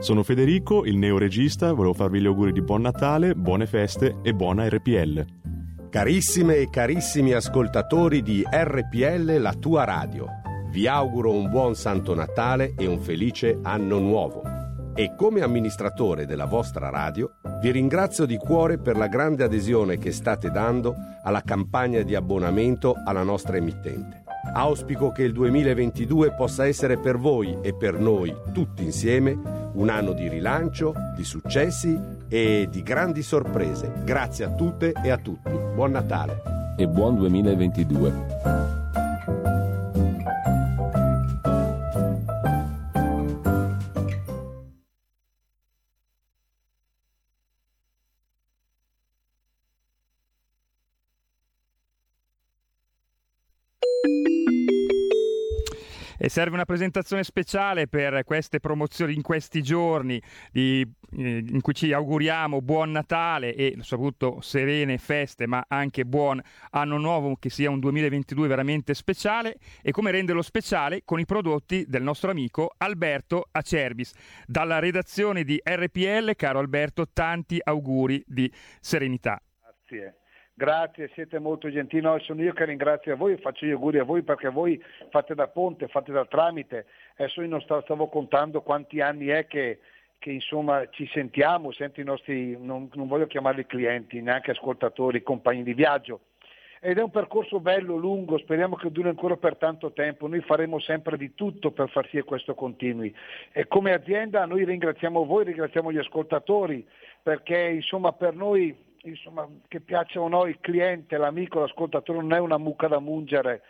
Sono Federico, il neoregista, volevo farvi gli auguri di buon Natale, buone feste e buona RPL. Carissime e carissimi ascoltatori di RPL, la tua radio, vi auguro un buon Santo Natale e un felice anno nuovo. E come amministratore della vostra radio, vi ringrazio di cuore per la grande adesione che state dando alla campagna di abbonamento alla nostra emittente. Auspico che il 2022 possa essere per voi e per noi tutti insieme un anno di rilancio, di successi e di grandi sorprese. Grazie a tutte e a tutti. Buon Natale e buon 2022. Serve una presentazione speciale per queste promozioni in questi giorni di, eh, in cui ci auguriamo buon Natale e soprattutto serene feste, ma anche buon anno nuovo, che sia un 2022 veramente speciale. E come renderlo speciale? Con i prodotti del nostro amico Alberto Acerbis. Dalla redazione di RPL, caro Alberto, tanti auguri di serenità. Grazie. Grazie, siete molto gentili. No, sono io che ringrazio a voi, faccio gli auguri a voi perché voi fate da ponte, fate da tramite. Adesso io non stavo contando quanti anni è che, che insomma, ci sentiamo, sento i nostri, non, non, voglio chiamarli clienti, neanche ascoltatori, compagni di viaggio. Ed è un percorso bello, lungo, speriamo che duri ancora per tanto tempo. Noi faremo sempre di tutto per far sì che questo continui. E come azienda noi ringraziamo voi, ringraziamo gli ascoltatori, perché insomma per noi insomma, che piaccia o no il cliente, l'amico, l'ascoltatore non è una mucca da mungere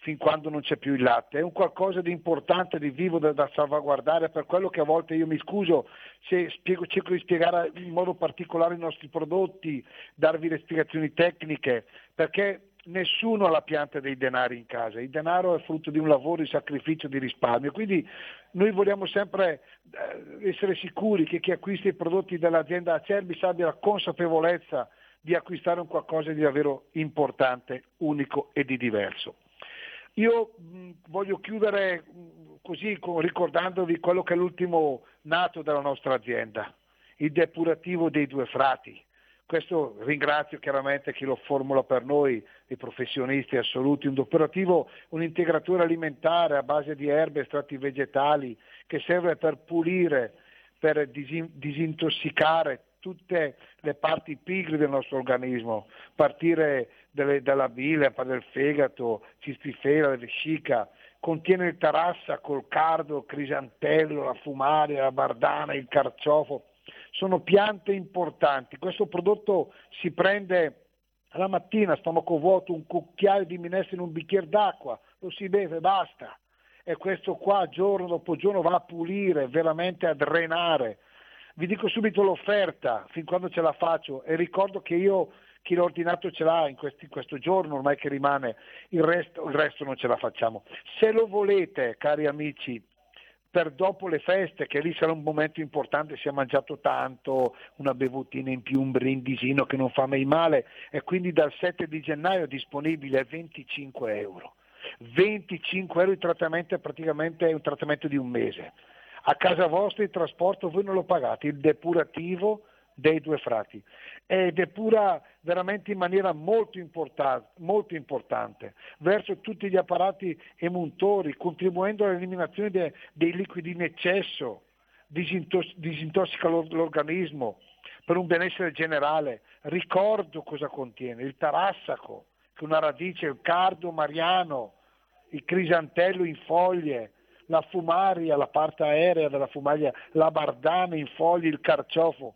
fin quando non c'è più il latte, è un qualcosa di importante, di vivo da, da salvaguardare, per quello che a volte io mi scuso se spiego, cerco di spiegare in modo particolare i nostri prodotti, darvi le spiegazioni tecniche, perché nessuno ha la pianta dei denari in casa, il denaro è frutto di un lavoro, di sacrificio, di risparmio, quindi noi vogliamo sempre eh, essere sicuri che chi acquista i prodotti dell'azienda Acerbis abbia la consapevolezza di acquistare un qualcosa di davvero importante, unico e di diverso. Io mh, voglio chiudere mh, così ricordandovi quello che è l'ultimo nato della nostra azienda, il depurativo dei due frati questo ringrazio chiaramente chi lo formula per noi, i professionisti assoluti, un operativo, un integratore alimentare a base di erbe, estratti vegetali, che serve per pulire, per disintossicare tutte le parti pigre del nostro organismo, partire delle, dalla bile, del fegato, cistifera, vescica, contiene il tarassa col cardo, il crisantello, la fumaria, la bardana, il carciofo, sono piante importanti. Questo prodotto si prende la mattina, stomaco vuoto, un cucchiaio di minestra in un bicchiere d'acqua, lo si beve, e basta. E questo qua giorno dopo giorno va a pulire, veramente a drenare. Vi dico subito l'offerta, fin quando ce la faccio, e ricordo che io chi l'ha ordinato ce l'ha in, questi, in questo giorno ormai che rimane, il resto, il resto non ce la facciamo. Se lo volete, cari amici, per dopo le feste, che lì sarà un momento importante, si è mangiato tanto, una bevutina in più, un brindisino che non fa mai male e quindi dal 7 di gennaio è disponibile a 25 euro. 25 euro il trattamento è praticamente un trattamento di un mese. A casa vostra il trasporto voi non lo pagate, il depurativo dei due frati ed depura veramente in maniera molto, importante, molto importante verso tutti gli apparati emuntori, contribuendo all'eliminazione de, dei liquidi in eccesso, disintos- disintossica l'organismo per un benessere generale. Ricordo cosa contiene il tarassaco, che è una radice, il cardo mariano, il crisantello in foglie, la fumaria, la parte aerea della fumaria, la bardana in foglie, il carciofo.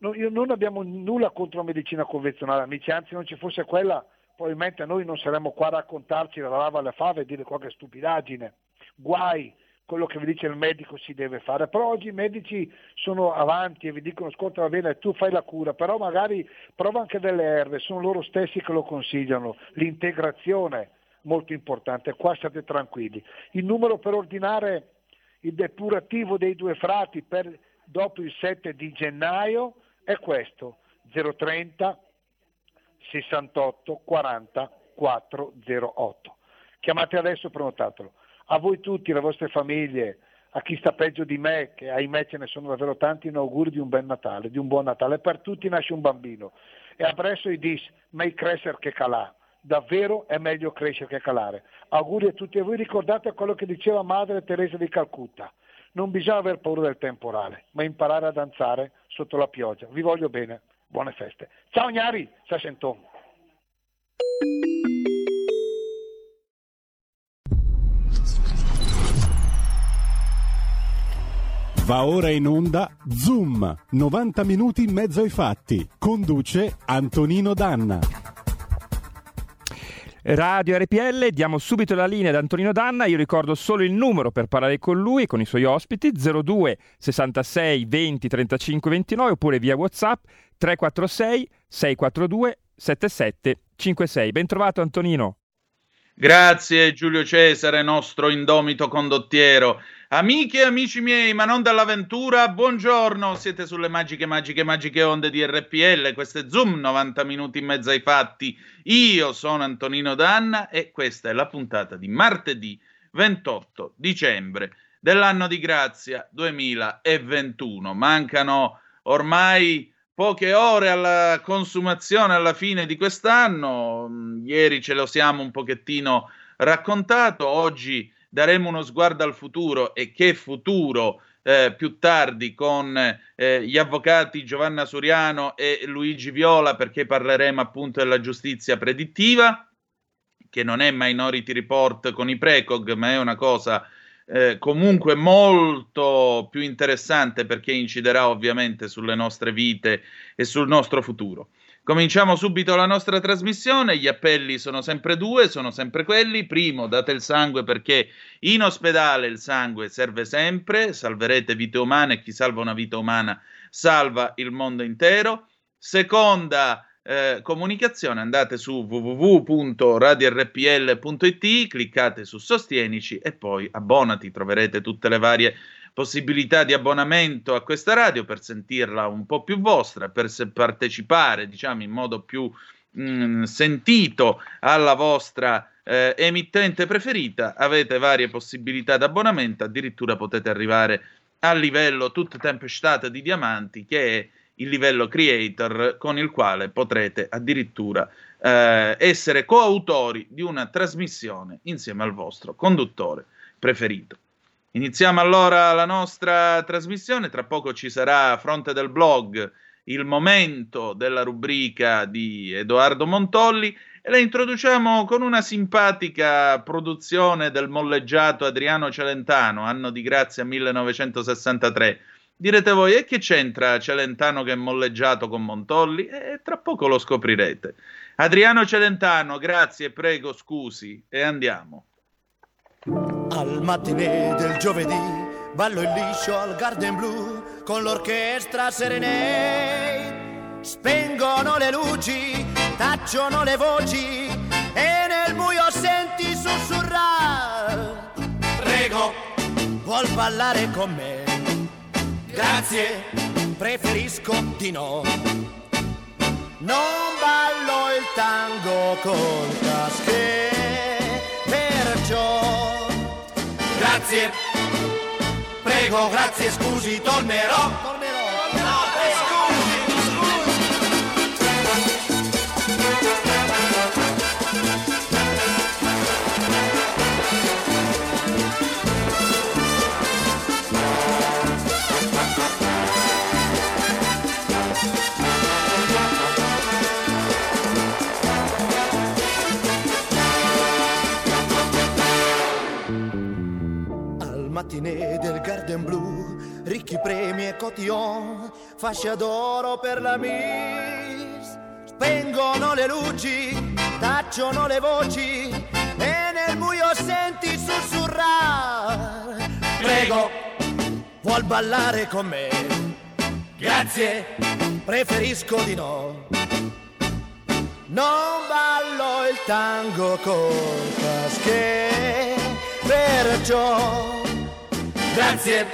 No, non abbiamo nulla contro la medicina convenzionale, amici, anzi non ci fosse quella, probabilmente noi non saremmo qua a raccontarci la lava alle fave e dire qualche stupidaggine. Guai, quello che vi dice il medico si deve fare, però oggi i medici sono avanti e vi dicono ascolta va bene, tu fai la cura, però magari prova anche delle erbe, sono loro stessi che lo consigliano, l'integrazione molto importante, qua state tranquilli. Il numero per ordinare il depurativo dei due frati per, dopo il 7 di gennaio è questo, 030 68 40 408. Chiamate adesso e prenotatelo. A voi tutti, alle vostre famiglie, a chi sta peggio di me, che ahimè ce ne sono davvero tanti, in auguri di un bel Natale, di un buon Natale. Per tutti nasce un bambino. E adesso i dis, mai crescere che calà davvero è meglio crescere che calare. Auguri a tutti e voi, ricordate quello che diceva Madre Teresa di Calcutta. Non bisogna aver paura del temporale, ma imparare a danzare sotto la pioggia. Vi voglio bene, buone feste. Ciao Gnari, sa senton. Va ora in onda Zoom, 90 minuti in mezzo ai fatti. Conduce Antonino Danna. Radio RPL, diamo subito la linea ad Antonino Danna, io ricordo solo il numero per parlare con lui e con i suoi ospiti 02 66 20 35 29 oppure via Whatsapp 346 642 7756. Ben trovato Antonino. Grazie Giulio Cesare, nostro indomito condottiero. Amiche e amici miei, ma non dall'avventura, buongiorno, siete sulle magiche, magiche, magiche onde di RPL, questo è Zoom, 90 minuti in mezzo ai fatti. Io sono Antonino Danna e questa è la puntata di martedì 28 dicembre dell'anno di grazia 2021. Mancano ormai poche ore alla consumazione, alla fine di quest'anno. Ieri ce lo siamo un pochettino raccontato, oggi daremo uno sguardo al futuro e che futuro eh, più tardi con eh, gli avvocati Giovanna Suriano e Luigi Viola perché parleremo appunto della giustizia predittiva che non è Minority Report con i Precog ma è una cosa eh, comunque molto più interessante perché inciderà ovviamente sulle nostre vite e sul nostro futuro. Cominciamo subito la nostra trasmissione. Gli appelli sono sempre due, sono sempre quelli. Primo, date il sangue perché in ospedale il sangue serve sempre, salverete vite umane e chi salva una vita umana salva il mondo intero. Seconda eh, comunicazione, andate su www.radiorpl.it, cliccate su Sostienici e poi abbonati, troverete tutte le varie possibilità di abbonamento a questa radio per sentirla un po' più vostra, per partecipare, diciamo, in modo più mh, mm, sentito alla vostra eh, emittente preferita. Avete varie possibilità di abbonamento, addirittura potete arrivare al livello tutta tempestata di diamanti, che è il livello creator, con il quale potrete addirittura eh, essere coautori di una trasmissione insieme al vostro conduttore preferito. Iniziamo allora la nostra trasmissione, tra poco ci sarà a fronte del blog il momento della rubrica di Edoardo Montolli e la introduciamo con una simpatica produzione del molleggiato Adriano Celentano, anno di grazia 1963. Direte voi, e che c'entra Celentano che è molleggiato con Montolli? E tra poco lo scoprirete. Adriano Celentano, grazie, prego, scusi, e andiamo. Al mattinè del giovedì ballo il liscio al Garden Blue con l'orchestra Serenei. Spengono le luci, tacciono le voci e nel buio senti sussurrare. Prego, vuol ballare con me. Grazie, preferisco di no. Non ballo il tango col casché, Grazie, prego, grazie, scusi, tornerò. No, fascia d'oro per la Miss. Spengono le luci, tacciono le voci e nel buio senti sussurrare. Prego, vuol ballare con me? Grazie, preferisco di no. Non ballo il tango col casché, perciò grazie,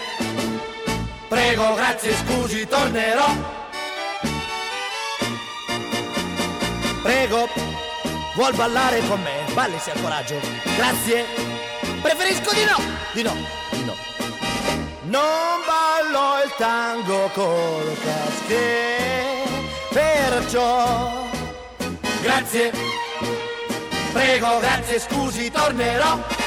prego, grazie, scusi, tornerò. Prego, vuol ballare con me? Balli se ha coraggio. Grazie, preferisco di no, di no, di no. Non ballo il tango col casché, perciò Grazie, prego, grazie, scusi, tornerò.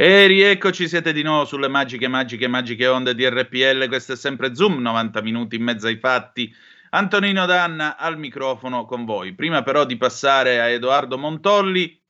E rieccoci, siete di nuovo sulle magiche, magiche, magiche onde di RPL. Questo è sempre Zoom, 90 minuti in mezzo ai fatti. Antonino Danna al microfono con voi. Prima però di passare a Edoardo Montolli,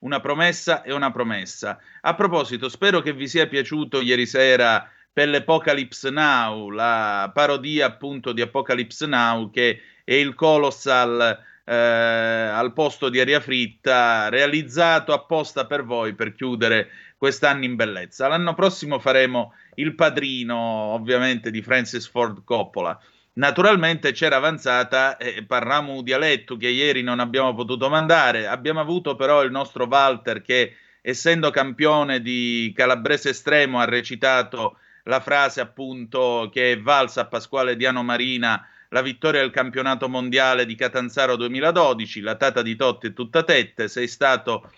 una promessa e una promessa. A proposito, spero che vi sia piaciuto ieri sera per l'Apocalypse Now, la parodia appunto di Apocalypse Now che è il Colossal eh, al posto di aria fritta realizzato apposta per voi per chiudere quest'anno in bellezza. L'anno prossimo faremo il padrino ovviamente di Francis Ford Coppola. Naturalmente c'era avanzata eh, Parramu Dialetto che ieri non abbiamo potuto mandare, abbiamo avuto però il nostro Walter che essendo campione di Calabrese Estremo ha recitato la frase appunto che è valsa a Pasquale Diano Marina, la vittoria del campionato mondiale di Catanzaro 2012, la tata di Totti è tutta tette, sei stato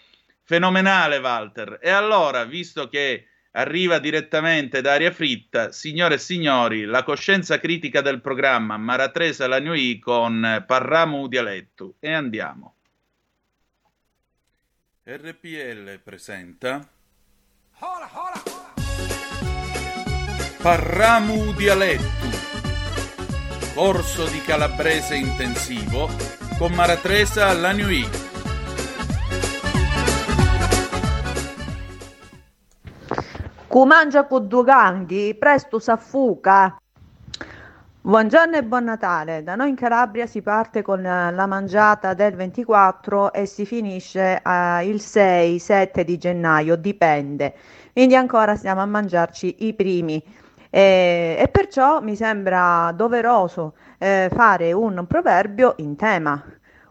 fenomenale Walter. E allora, visto che arriva direttamente da aria fritta, signore e signori, la coscienza critica del programma Maratresa la New I con Parramu Dialetto. E andiamo. RPL presenta Parramu Dialetto, corso di calabrese intensivo con Maratresa alla New I. Cu mangia con due ganghi, presto s'affuca. Buongiorno e buon Natale. Da noi in Calabria si parte con la mangiata del 24 e si finisce eh, il 6-7 di gennaio, dipende. Quindi ancora stiamo a mangiarci i primi. E, e perciò mi sembra doveroso eh, fare un proverbio in tema.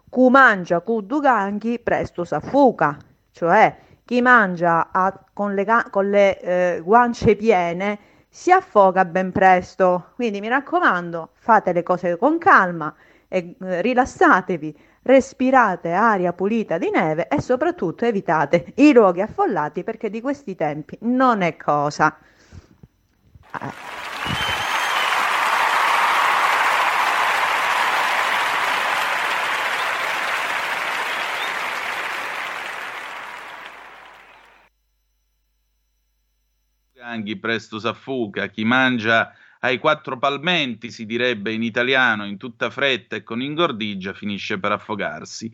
Cu mangia cu du ganghi, presto s'affuca. Cioè, chi mangia a- con le, con le, eh, guance piene si affoga ben presto. Quindi mi raccomando, fate le cose con calma e eh, rilassatevi, respirate aria pulita di neve e soprattutto evitate i luoghi affollati perché di questi tempi non è cosa. Ganghi presto s'affuga, chi mangia ai quattro palmenti, si direbbe in italiano, in tutta fretta e con ingordigia, finisce per affogarsi.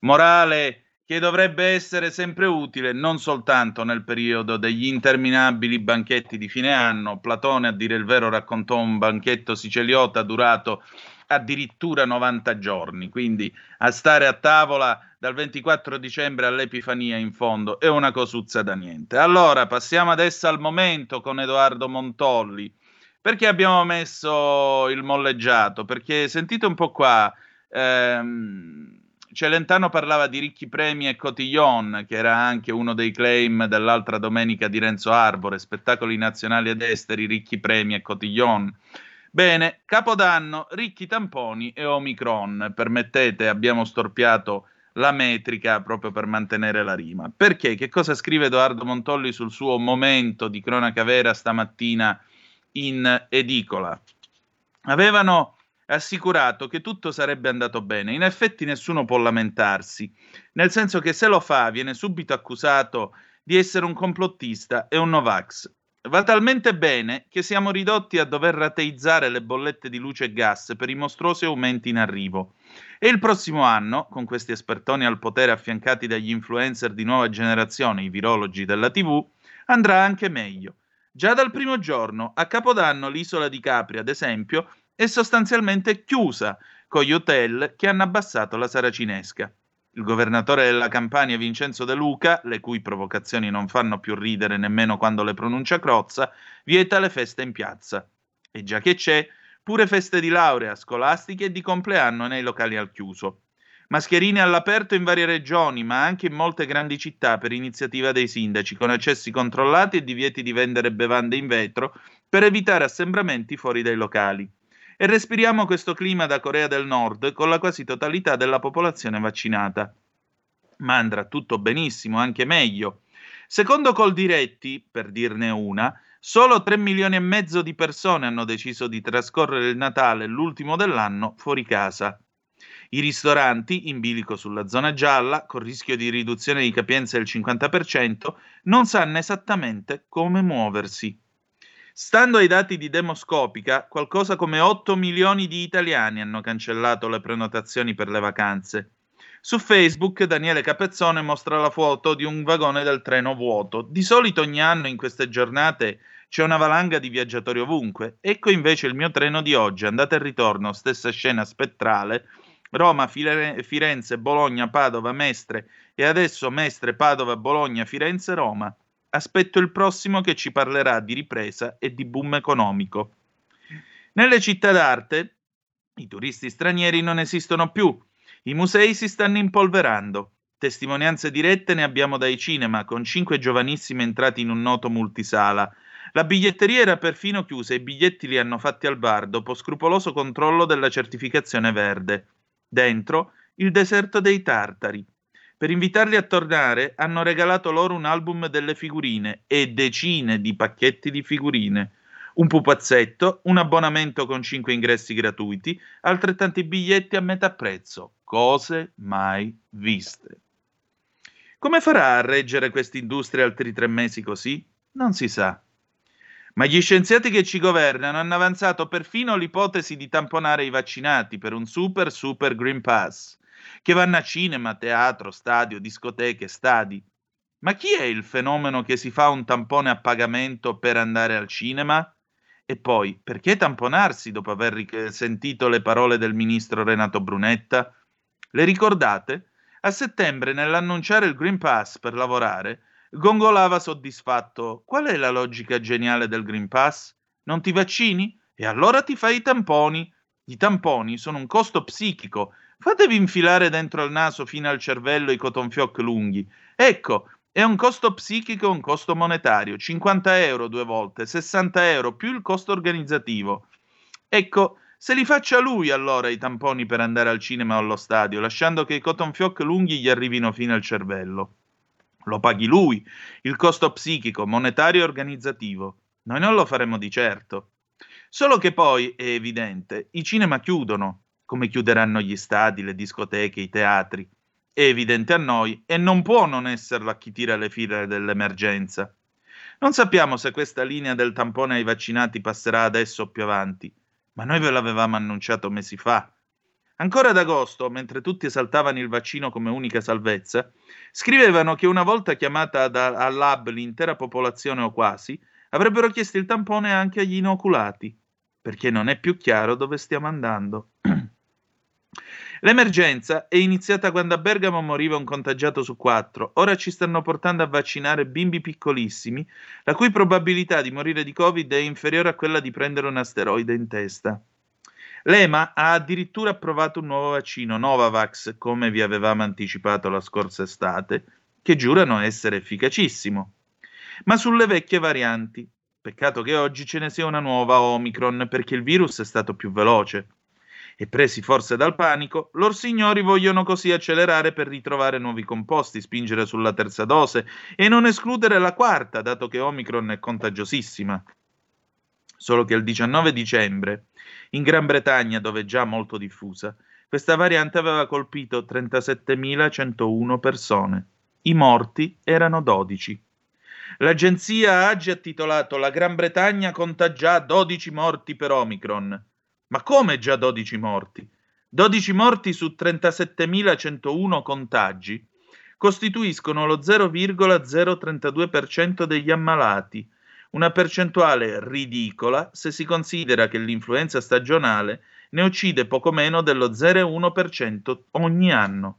Morale che dovrebbe essere sempre utile non soltanto nel periodo degli interminabili banchetti di fine anno. Platone, a dire il vero, raccontò un banchetto siciliota durato addirittura 90 giorni, quindi a stare a tavola dal 24 dicembre all'Epifania in fondo è una cosuzza da niente. Allora, passiamo adesso al momento con Edoardo Montolli. Perché abbiamo messo il molleggiato? Perché sentite un po' qua, ehm, Celentano parlava di ricchi premi e cotillon, che era anche uno dei claim dell'altra domenica di Renzo Arbore, spettacoli nazionali ed esteri, ricchi premi e cotillon. Bene, Capodanno, ricchi tamponi e Omicron. Permettete, abbiamo storpiato la metrica proprio per mantenere la rima. Perché? Che cosa scrive Edoardo Montolli sul suo momento di cronaca vera stamattina in edicola? Avevano assicurato che tutto sarebbe andato bene. In effetti nessuno può lamentarsi, nel senso che se lo fa viene subito accusato di essere un complottista e un Novax. Va talmente bene che siamo ridotti a dover rateizzare le bollette di luce e gas per i mostruosi aumenti in arrivo. E il prossimo anno, con questi espertoni al potere affiancati dagli influencer di nuova generazione, i virologi della TV, andrà anche meglio. Già dal primo giorno, a Capodanno, l'isola di Capri, ad esempio, è sostanzialmente chiusa, con gli hotel che hanno abbassato la saracinesca. Il governatore della Campania Vincenzo De Luca, le cui provocazioni non fanno più ridere nemmeno quando le pronuncia Crozza, vieta le feste in piazza. E già che c'è, pure feste di laurea, scolastiche e di compleanno nei locali al chiuso. Mascherine all'aperto in varie regioni, ma anche in molte grandi città per iniziativa dei sindaci, con accessi controllati e divieti di vendere bevande in vetro per evitare assembramenti fuori dai locali e respiriamo questo clima da Corea del Nord con la quasi totalità della popolazione vaccinata. Ma andrà tutto benissimo, anche meglio. Secondo Coldiretti, per dirne una, solo 3 milioni e mezzo di persone hanno deciso di trascorrere il Natale, l'ultimo dell'anno, fuori casa. I ristoranti, in bilico sulla zona gialla, con rischio di riduzione di capienza del 50%, non sanno esattamente come muoversi. Stando ai dati di Demoscopica, qualcosa come 8 milioni di italiani hanno cancellato le prenotazioni per le vacanze. Su Facebook Daniele Capezzone mostra la foto di un vagone del treno vuoto. Di solito ogni anno in queste giornate c'è una valanga di viaggiatori ovunque. Ecco invece il mio treno di oggi, andata e ritorno, stessa scena spettrale. Roma, Firenze, Bologna, Padova, Mestre e adesso Mestre, Padova, Bologna, Firenze, Roma aspetto il prossimo che ci parlerà di ripresa e di boom economico. Nelle città d'arte i turisti stranieri non esistono più, i musei si stanno impolverando. Testimonianze dirette ne abbiamo dai cinema, con cinque giovanissimi entrati in un noto multisala. La biglietteria era perfino chiusa e i biglietti li hanno fatti al bar dopo scrupoloso controllo della certificazione verde. Dentro il deserto dei tartari. Per invitarli a tornare hanno regalato loro un album delle figurine e decine di pacchetti di figurine. Un pupazzetto, un abbonamento con 5 ingressi gratuiti, altrettanti biglietti a metà prezzo. Cose mai viste. Come farà a reggere questa industria altri tre mesi così? Non si sa. Ma gli scienziati che ci governano hanno avanzato perfino l'ipotesi di tamponare i vaccinati per un super super Green Pass che vanno a cinema, teatro, stadio, discoteche, stadi. Ma chi è il fenomeno che si fa un tampone a pagamento per andare al cinema? E poi, perché tamponarsi dopo aver sentito le parole del ministro Renato Brunetta? Le ricordate? A settembre, nell'annunciare il Green Pass per lavorare, gongolava soddisfatto. Qual è la logica geniale del Green Pass? Non ti vaccini? E allora ti fai i tamponi. I tamponi sono un costo psichico Fatevi infilare dentro al naso fino al cervello i cotton fioc lunghi. Ecco, è un costo psichico e un costo monetario. 50 euro due volte, 60 euro più il costo organizzativo. Ecco, se li faccia lui allora i tamponi per andare al cinema o allo stadio, lasciando che i cotton fioc lunghi gli arrivino fino al cervello. Lo paghi lui, il costo psichico, monetario e organizzativo. Noi non lo faremo di certo. Solo che poi, è evidente, i cinema chiudono, come chiuderanno gli stadi, le discoteche, i teatri. È evidente a noi e non può non esserlo a chi tira le file dell'emergenza. Non sappiamo se questa linea del tampone ai vaccinati passerà adesso o più avanti, ma noi ve l'avevamo annunciato mesi fa. Ancora ad agosto, mentre tutti esaltavano il vaccino come unica salvezza, scrivevano che una volta chiamata al lab l'intera popolazione o quasi, avrebbero chiesto il tampone anche agli inoculati, perché non è più chiaro dove stiamo andando. L'emergenza è iniziata quando a Bergamo moriva un contagiato su quattro. Ora ci stanno portando a vaccinare bimbi piccolissimi, la cui probabilità di morire di Covid è inferiore a quella di prendere un asteroide in testa. L'EMA ha addirittura approvato un nuovo vaccino, Novavax, come vi avevamo anticipato la scorsa estate, che giurano essere efficacissimo. Ma sulle vecchie varianti, peccato che oggi ce ne sia una nuova Omicron perché il virus è stato più veloce. E presi forse dal panico, loro signori vogliono così accelerare per ritrovare nuovi composti, spingere sulla terza dose e non escludere la quarta, dato che Omicron è contagiosissima. Solo che il 19 dicembre, in Gran Bretagna, dove è già molto diffusa, questa variante aveva colpito 37.101 persone. I morti erano 12. L'agenzia Agi ha titolato La Gran Bretagna conta già 12 morti per Omicron. Ma come già 12 morti? 12 morti su 37.101 contagi costituiscono lo 0,032% degli ammalati, una percentuale ridicola se si considera che l'influenza stagionale ne uccide poco meno dello 0,1% ogni anno.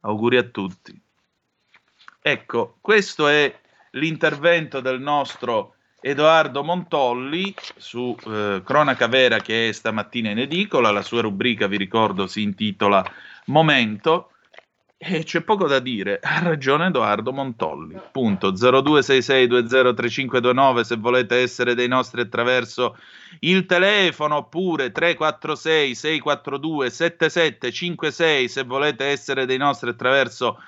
Auguri a tutti. Ecco, questo è l'intervento del nostro Edoardo Montolli su eh, Cronaca Vera che è stamattina in edicola, la sua rubrica vi ricordo si intitola Momento. E c'è poco da dire, ha ragione Edoardo Montolli, punto. 0266203529 se volete essere dei nostri attraverso il telefono oppure 346 642 7756 se volete essere dei nostri attraverso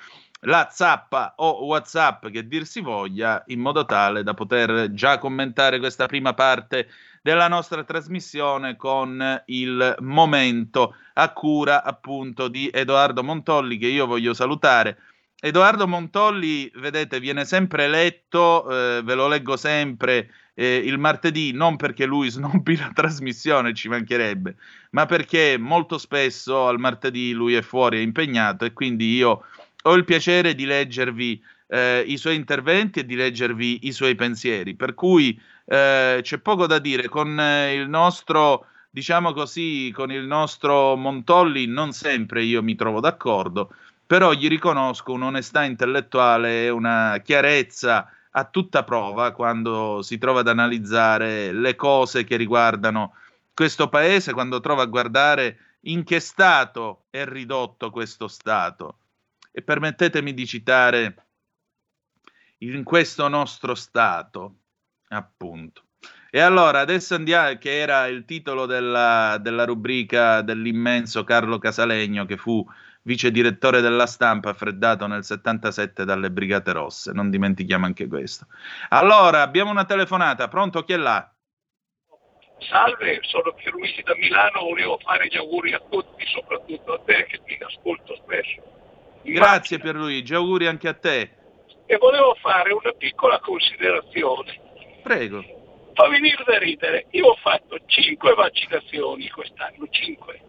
la zappa o WhatsApp che dir si voglia, in modo tale da poter già commentare questa prima parte della nostra trasmissione con il momento a cura appunto di Edoardo Montolli che io voglio salutare. Edoardo Montolli, vedete, viene sempre letto, eh, ve lo leggo sempre eh, il martedì, non perché lui snobbi la trasmissione, ci mancherebbe, ma perché molto spesso al martedì lui è fuori, è impegnato e quindi io ho il piacere di leggervi eh, i suoi interventi e di leggervi i suoi pensieri, per cui eh, c'è poco da dire. Con eh, il nostro, diciamo così, con il nostro Montolli non sempre io mi trovo d'accordo, però gli riconosco un'onestà intellettuale e una chiarezza a tutta prova quando si trova ad analizzare le cose che riguardano questo paese, quando trova a guardare in che stato è ridotto questo Stato e permettetemi di citare in questo nostro Stato, appunto. E allora, adesso andiamo, che era il titolo della, della rubrica dell'immenso Carlo Casalegno, che fu vice direttore della stampa, freddato nel 77 dalle Brigate Rosse. Non dimentichiamo anche questo. Allora, abbiamo una telefonata. Pronto? Chi è là? Salve, sono Pierluigi da Milano. Volevo fare gli auguri a tutti, soprattutto a te che mi ascolto spesso. Grazie Pierluigi, auguri anche a te. E volevo fare una piccola considerazione. Prego. Fa venire da ridere. Io ho fatto 5 vaccinazioni quest'anno, 5.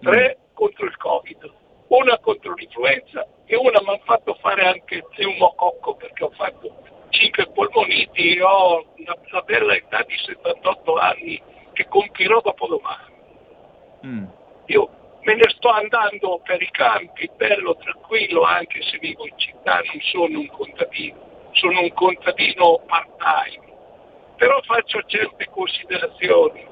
3 mm. contro il Covid, una contro l'influenza e una mi hanno fatto fare anche il pneumococco perché ho fatto 5 polmoniti e ho una, una, bella età di 78 anni che compirò dopo domani. Mm. Io me ne sto andando per i campi, bello, tranquillo, anche se vivo in città, non sono un contadino, sono un contadino part-time, però faccio certe considerazioni.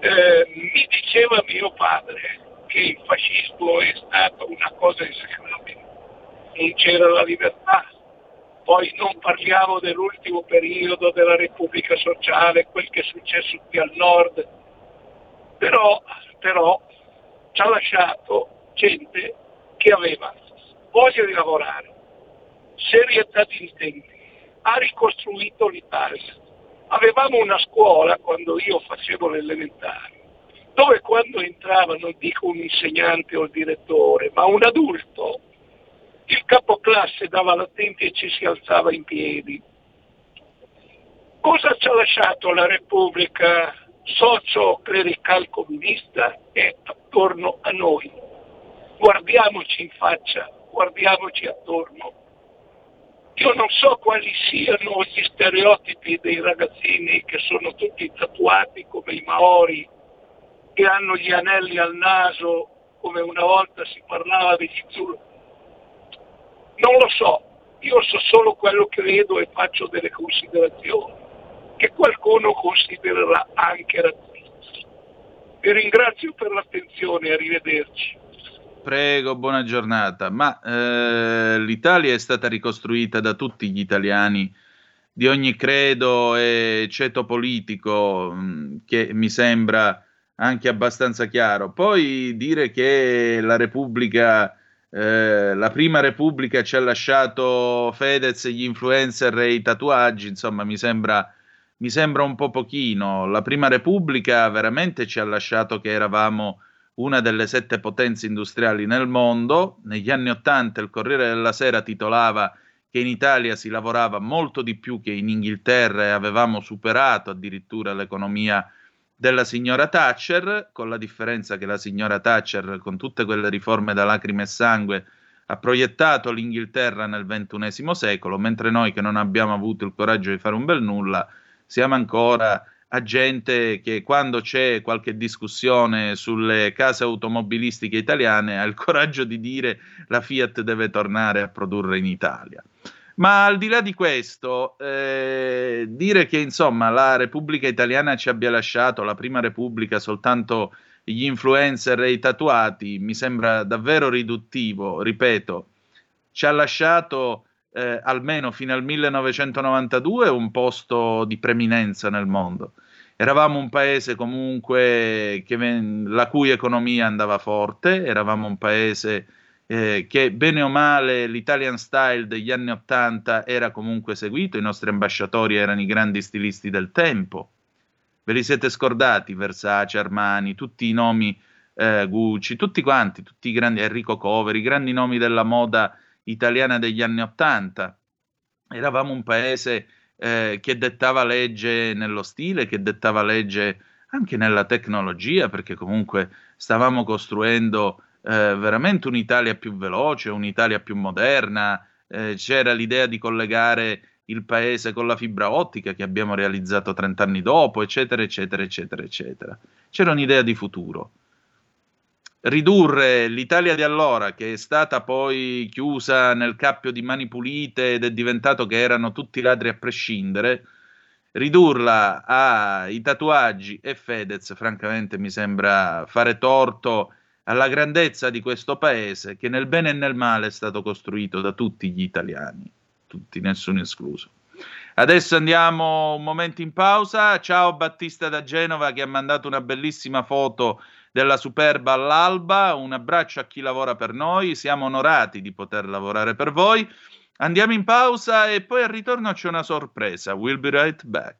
Eh, mi diceva mio padre che il fascismo è stata una cosa esecrabile, non c'era la libertà, poi non parliamo dell'ultimo periodo della Repubblica Sociale, quel che è successo qui al nord, però, però ci ha lasciato gente che aveva voglia di lavorare, serietà di intenti, ha ricostruito l'Italia. Avevamo una scuola quando io facevo l'elementare, dove quando entrava, non dico un insegnante o il direttore, ma un adulto, il capoclasse dava l'attenti e ci si alzava in piedi. Cosa ci ha lasciato la Repubblica socio clerical comunista è attorno a noi. Guardiamoci in faccia, guardiamoci attorno. Io non so quali siano gli stereotipi dei ragazzini che sono tutti tatuati come i maori, che hanno gli anelli al naso come una volta si parlava degli Zulu. Non lo so, io so solo quello che vedo e faccio delle considerazioni che qualcuno considererà anche razzista. Vi ringrazio per l'attenzione, arrivederci. Prego, buona giornata. Ma eh, l'Italia è stata ricostruita da tutti gli italiani di ogni credo e ceto politico, mm, che mi sembra anche abbastanza chiaro. Poi dire che la Repubblica, eh, la prima Repubblica ci ha lasciato Fedez, gli influencer e i tatuaggi, insomma, mi sembra, mi sembra un po' pochino. La prima Repubblica veramente ci ha lasciato che eravamo una delle sette potenze industriali nel mondo. Negli anni Ottanta il Corriere della Sera titolava che in Italia si lavorava molto di più che in Inghilterra e avevamo superato addirittura l'economia della signora Thatcher, con la differenza che la signora Thatcher, con tutte quelle riforme da lacrime e sangue, ha proiettato l'Inghilterra nel XXI secolo, mentre noi che non abbiamo avuto il coraggio di fare un bel nulla, siamo ancora a gente che quando c'è qualche discussione sulle case automobilistiche italiane ha il coraggio di dire la Fiat deve tornare a produrre in Italia. Ma al di là di questo, eh, dire che insomma la Repubblica Italiana ci abbia lasciato, la prima Repubblica, soltanto gli influencer e i tatuati, mi sembra davvero riduttivo, ripeto, ci ha lasciato eh, almeno fino al 1992 un posto di preminenza nel mondo. Eravamo un paese comunque che, la cui economia andava forte, eravamo un paese eh, che bene o male l'Italian style degli anni Ottanta era comunque seguito, i nostri ambasciatori erano i grandi stilisti del tempo. Ve li siete scordati, Versace, Armani, tutti i nomi eh, Gucci, tutti quanti, tutti i grandi Enrico Cover, i grandi nomi della moda italiana degli anni Ottanta. Eravamo un paese eh, che dettava legge nello stile, che dettava legge anche nella tecnologia, perché comunque stavamo costruendo eh, veramente un'Italia più veloce, un'Italia più moderna. Eh, c'era l'idea di collegare il paese con la fibra ottica che abbiamo realizzato 30 anni dopo, eccetera, eccetera, eccetera, eccetera. C'era un'idea di futuro ridurre l'Italia di allora, che è stata poi chiusa nel cappio di mani pulite ed è diventato che erano tutti ladri a prescindere, ridurla ai tatuaggi e Fedez, francamente mi sembra fare torto alla grandezza di questo paese che nel bene e nel male è stato costruito da tutti gli italiani, tutti, nessuno escluso. Adesso andiamo un momento in pausa. Ciao Battista da Genova che ha mandato una bellissima foto della Superba all'alba. Un abbraccio a chi lavora per noi, siamo onorati di poter lavorare per voi. Andiamo in pausa e poi al ritorno c'è una sorpresa. We'll be right back.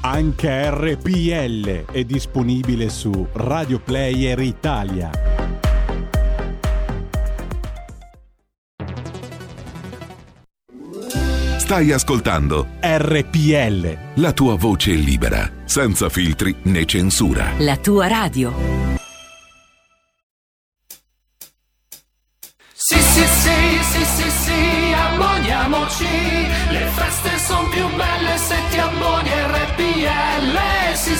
Anche RPL è disponibile su Radio Player Italia. Stai ascoltando RPL. La tua voce libera, senza filtri né censura. La tua radio. Sì, sì, sì, sì, sì, sì, ammoniamoci. Le feste sono più belle se ti ammoni RPL.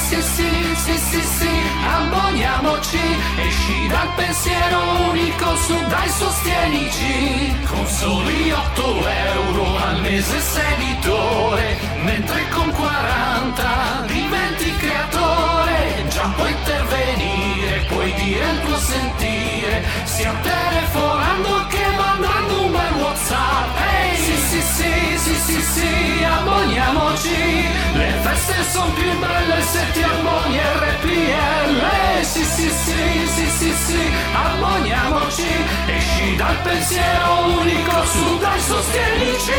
Sì, sì, sì, sì, sì, ammoniamoci. Esci dal pensiero unico, su dai sostienici. Con soli 8 euro al mese sei editore, mentre con 40 diventi creatore. Già puoi intervenire, puoi dire il tuo sentire, sia telefonando che mandando un bel WhatsApp. Sì, sì, sì, sì, sì, ammoniamoci. Le feste sono più belle se ti ammoni RPL. Sì, sì, sì, sì, sì, sì, ammoniamoci. Esci dal pensiero unico, su dai sostienici.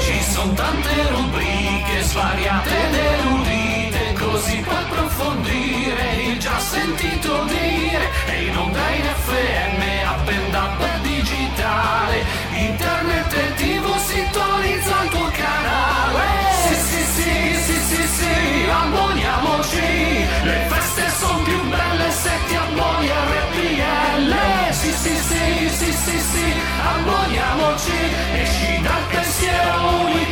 Ci sono tante rubriche svariate ed erudite, così puoi approfondire il già sentito dire e in onda in FM, appendata digitale, internet e tv sintonizza il tuo canale. Sì, sì, sì, sì, sì, sì, abboniamoci, le feste son più belle se ti abboni a RPL. Sì, sì, sì, sì, sì, sì, abboniamoci, esci dal pensiero unico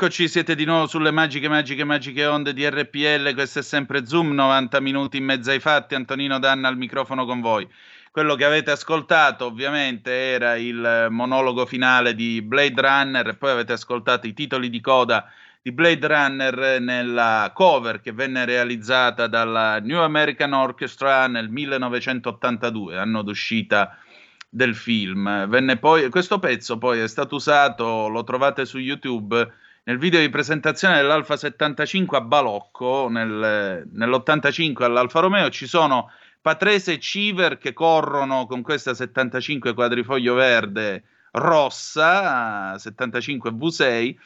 Eccoci, siete di nuovo sulle magiche, magiche, magiche onde di RPL. Questo è sempre Zoom, 90 minuti in mezzo ai fatti. Antonino Danna al microfono con voi. Quello che avete ascoltato ovviamente era il monologo finale di Blade Runner poi avete ascoltato i titoli di coda di Blade Runner nella cover che venne realizzata dalla New American Orchestra nel 1982, anno d'uscita del film. Poi, questo pezzo poi è stato usato, lo trovate su YouTube nel video di presentazione dell'Alfa 75 a Balocco, nel, nell'85 all'Alfa Romeo, ci sono Patrese e Civer che corrono con questa 75 quadrifoglio verde rossa 75 V6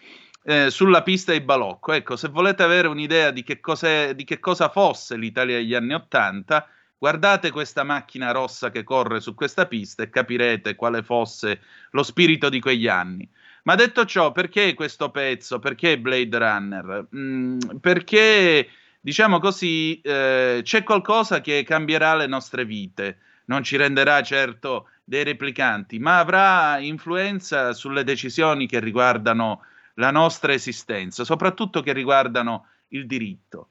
eh, sulla pista di Balocco. Ecco, se volete avere un'idea di che, di che cosa fosse l'Italia degli anni Ottanta, guardate questa macchina rossa che corre su questa pista e capirete quale fosse lo spirito di quegli anni. Ma detto ciò, perché questo pezzo? Perché Blade Runner? Mm, perché, diciamo così, eh, c'è qualcosa che cambierà le nostre vite. Non ci renderà certo dei replicanti, ma avrà influenza sulle decisioni che riguardano la nostra esistenza, soprattutto che riguardano il diritto.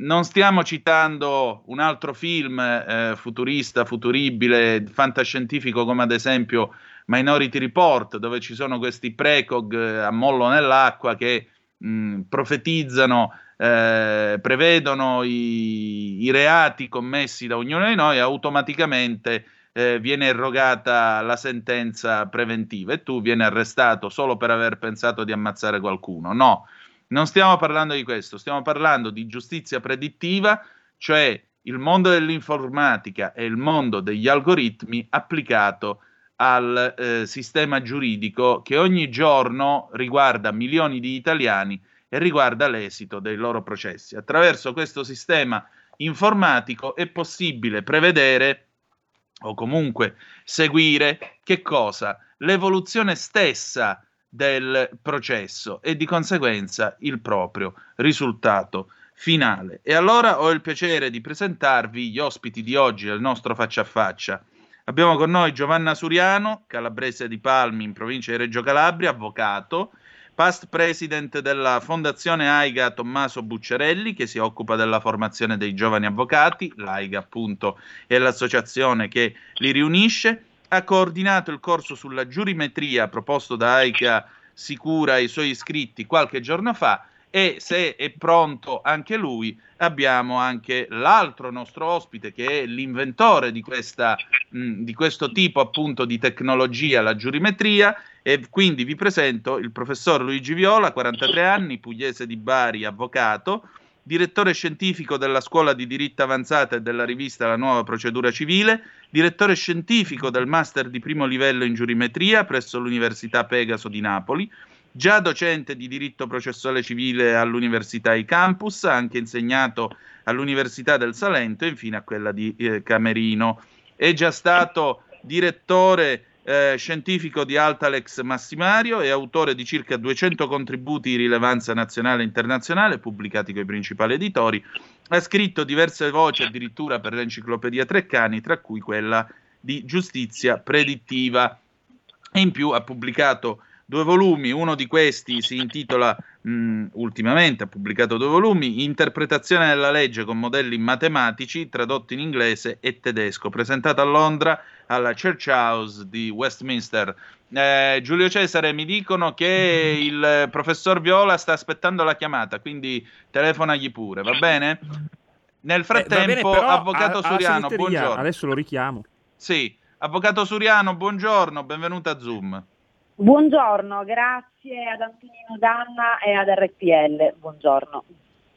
Non stiamo citando un altro film eh, futurista, futuribile, fantascientifico come ad esempio Minority Report, dove ci sono questi precog eh, a mollo nell'acqua che mh, profetizzano, eh, prevedono i, i, reati commessi da ognuno di noi automaticamente eh, viene erogata la sentenza preventiva e tu vieni arrestato solo per aver pensato di ammazzare qualcuno. No, non stiamo parlando di questo, stiamo parlando di giustizia predittiva, cioè il mondo dell'informatica e il mondo degli algoritmi applicato al eh, sistema giuridico che ogni giorno riguarda milioni di italiani e riguarda l'esito dei loro processi. Attraverso questo sistema informatico è possibile prevedere o comunque seguire che cosa? L'evoluzione stessa del processo e di conseguenza il proprio risultato finale. E allora ho il piacere di presentarvi gli ospiti di oggi del nostro faccia a faccia. Abbiamo con noi Giovanna Suriano, calabrese di Palmi in provincia di Reggio Calabria, avvocato, past president della Fondazione AIGA Tommaso Buccerelli, che si occupa della formazione dei giovani avvocati, l'AIGA appunto è l'associazione che li riunisce, ha coordinato il corso sulla giurimetria proposto da AIGA Sicura ai suoi iscritti qualche giorno fa e se è pronto anche lui abbiamo anche l'altro nostro ospite che è l'inventore di, questa, mh, di questo tipo appunto di tecnologia, la giurimetria. E quindi vi presento il professor Luigi Viola, 43 anni, pugliese di Bari, avvocato, direttore scientifico della Scuola di Diritto Avanzata e della rivista La Nuova Procedura Civile, direttore scientifico del Master di primo livello in giurimetria presso l'Università Pegaso di Napoli, già docente di diritto processuale civile all'Università I Campus, ha anche insegnato all'Università del Salento e infine a quella di eh, Camerino. È già stato direttore eh, scientifico di Altalex Massimario e autore di circa 200 contributi di rilevanza nazionale e internazionale pubblicati con i principali editori. Ha scritto diverse voci addirittura per l'enciclopedia Treccani, tra cui quella di giustizia predittiva. E in più ha pubblicato due volumi, uno di questi si intitola mh, ultimamente, ha pubblicato due volumi, Interpretazione della legge con modelli matematici, tradotto in inglese e tedesco, presentato a Londra alla Church House di Westminster. Eh, Giulio Cesare mi dicono che il professor Viola sta aspettando la chiamata, quindi telefonagli pure, va bene? Nel frattempo, eh, bene, Avvocato a, Suriano, buongiorno. Adesso lo richiamo. Sì, Avvocato Suriano, buongiorno, benvenuto a Zoom. Buongiorno, grazie ad Antonino Danna e ad RPL. Buongiorno.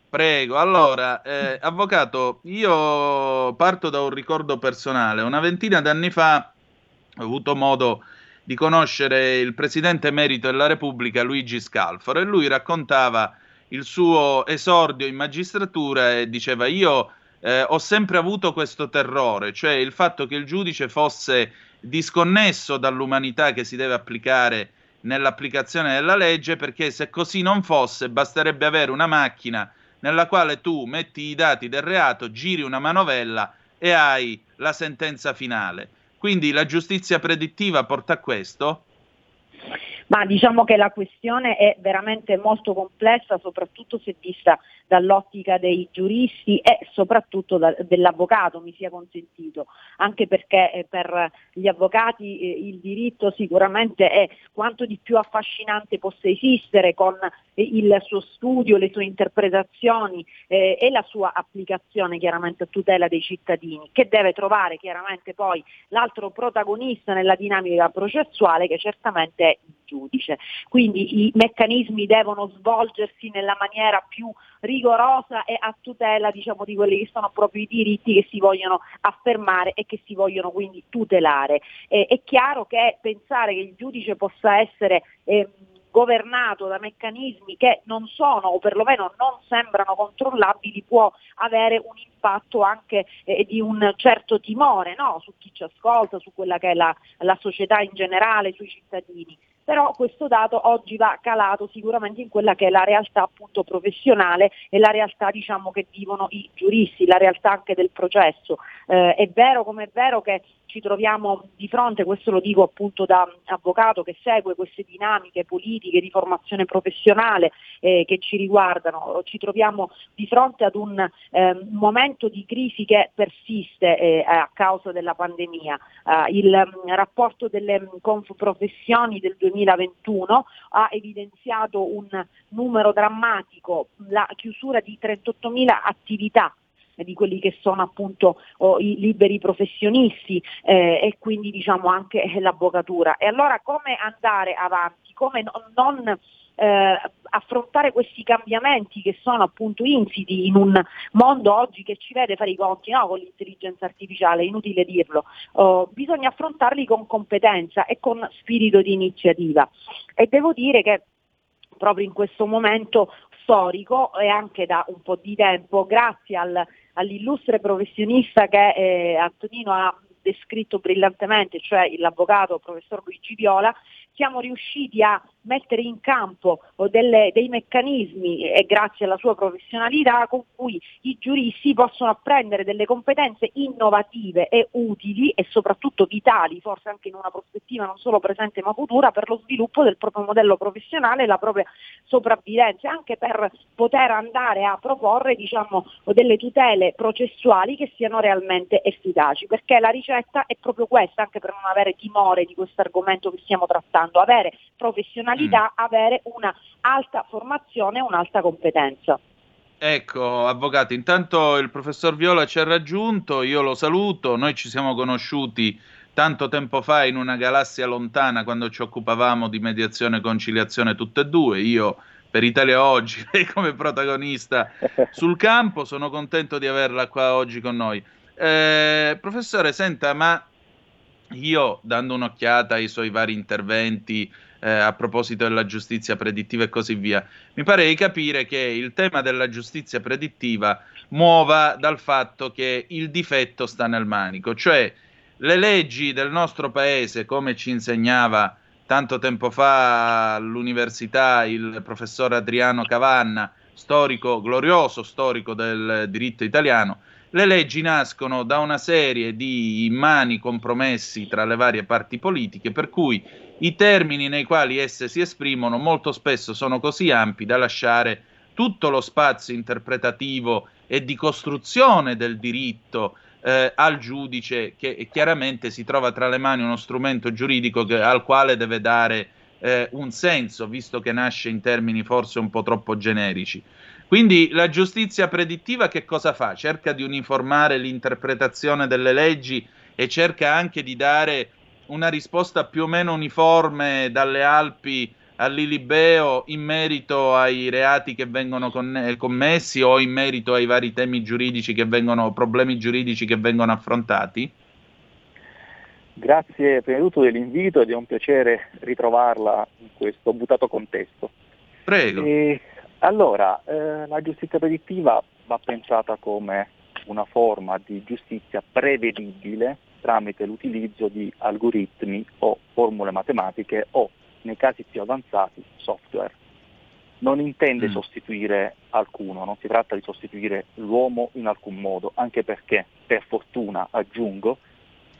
Prego, allora, eh, avvocato, io parto da un ricordo personale. Una ventina d'anni fa ho avuto modo di conoscere il presidente emerito della Repubblica, Luigi Scalfaro, e lui raccontava il suo esordio in magistratura e diceva io eh, ho sempre avuto questo terrore, cioè il fatto che il giudice fosse disconnesso dall'umanità che si deve applicare nell'applicazione della legge, perché se così non fosse basterebbe avere una macchina nella quale tu metti i dati del reato, giri una manovella e hai la sentenza finale. Quindi la giustizia predittiva porta a questo? Ma diciamo che la questione è veramente molto complessa, soprattutto se vista dall'ottica dei giuristi e soprattutto da, dell'avvocato, mi sia consentito, anche perché eh, per gli avvocati eh, il diritto sicuramente è quanto di più affascinante possa esistere con eh, il suo studio, le sue interpretazioni eh, e la sua applicazione chiaramente a tutela dei cittadini, che deve trovare chiaramente poi l'altro protagonista nella dinamica processuale che certamente è il giudice. Quindi i meccanismi devono svolgersi nella maniera più rigorosa e a tutela diciamo, di quelli che sono proprio i diritti che si vogliono affermare e che si vogliono quindi tutelare. Eh, è chiaro che pensare che il giudice possa essere eh, governato da meccanismi che non sono o perlomeno non sembrano controllabili può avere un impatto anche eh, di un certo timore no? su chi ci ascolta, su quella che è la, la società in generale, sui cittadini però questo dato oggi va calato sicuramente in quella che è la realtà appunto professionale e la realtà diciamo che vivono i giuristi, la realtà anche del processo. Eh, è vero come è vero che ci troviamo di fronte, questo lo dico appunto da avvocato che segue queste dinamiche politiche di formazione professionale eh, che ci riguardano, ci troviamo di fronte ad un eh, momento di crisi che persiste eh, a causa della pandemia. Eh, il um, rapporto delle confprofessioni del 2021 ha evidenziato un numero drammatico, la chiusura di 38.000 attività di quelli che sono appunto oh, i liberi professionisti eh, e quindi diciamo anche l'avvocatura. E allora come andare avanti? Come no, non eh, affrontare questi cambiamenti che sono appunto insiti in un mondo oggi che ci vede fare i conti no? con l'intelligenza artificiale, inutile dirlo, oh, bisogna affrontarli con competenza e con spirito di iniziativa. E devo dire che proprio in questo momento storico e anche da un po' di tempo, grazie al, all'illustre professionista che eh, Antonino ha descritto brillantemente, cioè l'avvocato professor Luigi Viola, siamo riusciti a mettere in campo delle, dei meccanismi e grazie alla sua professionalità con cui i giuristi possono apprendere delle competenze innovative e utili e soprattutto vitali, forse anche in una prospettiva non solo presente ma futura, per lo sviluppo del proprio modello professionale e la propria sopravvivenza, anche per poter andare a proporre diciamo, delle tutele processuali che siano realmente efficaci, perché la ricetta è proprio questa, anche per non avere timore di questo argomento che stiamo trattando, avere professionalità, mm. avere una alta formazione, un'alta competenza. Ecco, avvocato, intanto il professor Viola ci ha raggiunto, io lo saluto, noi ci siamo conosciuti tanto tempo fa in una galassia lontana quando ci occupavamo di mediazione e conciliazione tutte e due, io per Italia Oggi, lei come protagonista sul campo, sono contento di averla qua oggi con noi. Eh, professore, senta, ma io dando un'occhiata ai suoi vari interventi eh, a proposito della giustizia predittiva e così via, mi pare di capire che il tema della giustizia predittiva muova dal fatto che il difetto sta nel manico, cioè le leggi del nostro paese, come ci insegnava tanto tempo fa all'università il professor Adriano Cavanna, storico glorioso, storico del diritto italiano, le leggi nascono da una serie di immani compromessi tra le varie parti politiche, per cui i termini nei quali esse si esprimono molto spesso sono così ampi da lasciare tutto lo spazio interpretativo e di costruzione del diritto eh, al giudice che chiaramente si trova tra le mani uno strumento giuridico che, al quale deve dare eh, un senso, visto che nasce in termini forse un po' troppo generici. Quindi la giustizia predittiva che cosa fa? Cerca di uniformare l'interpretazione delle leggi e cerca anche di dare una risposta più o meno uniforme dalle Alpi all'Ilibeo in merito ai reati che vengono conne- commessi o in merito ai vari temi giuridici che vengono, problemi giuridici che vengono affrontati? Grazie prima di tutto dell'invito ed è un piacere ritrovarla in questo buttato contesto. Prego. E, allora, eh, la giustizia predittiva va pensata come una forma di giustizia prevedibile tramite l'utilizzo di algoritmi o formule matematiche o nei casi più avanzati software. Non intende mm. sostituire alcuno, non si tratta di sostituire l'uomo in alcun modo, anche perché, per fortuna, aggiungo,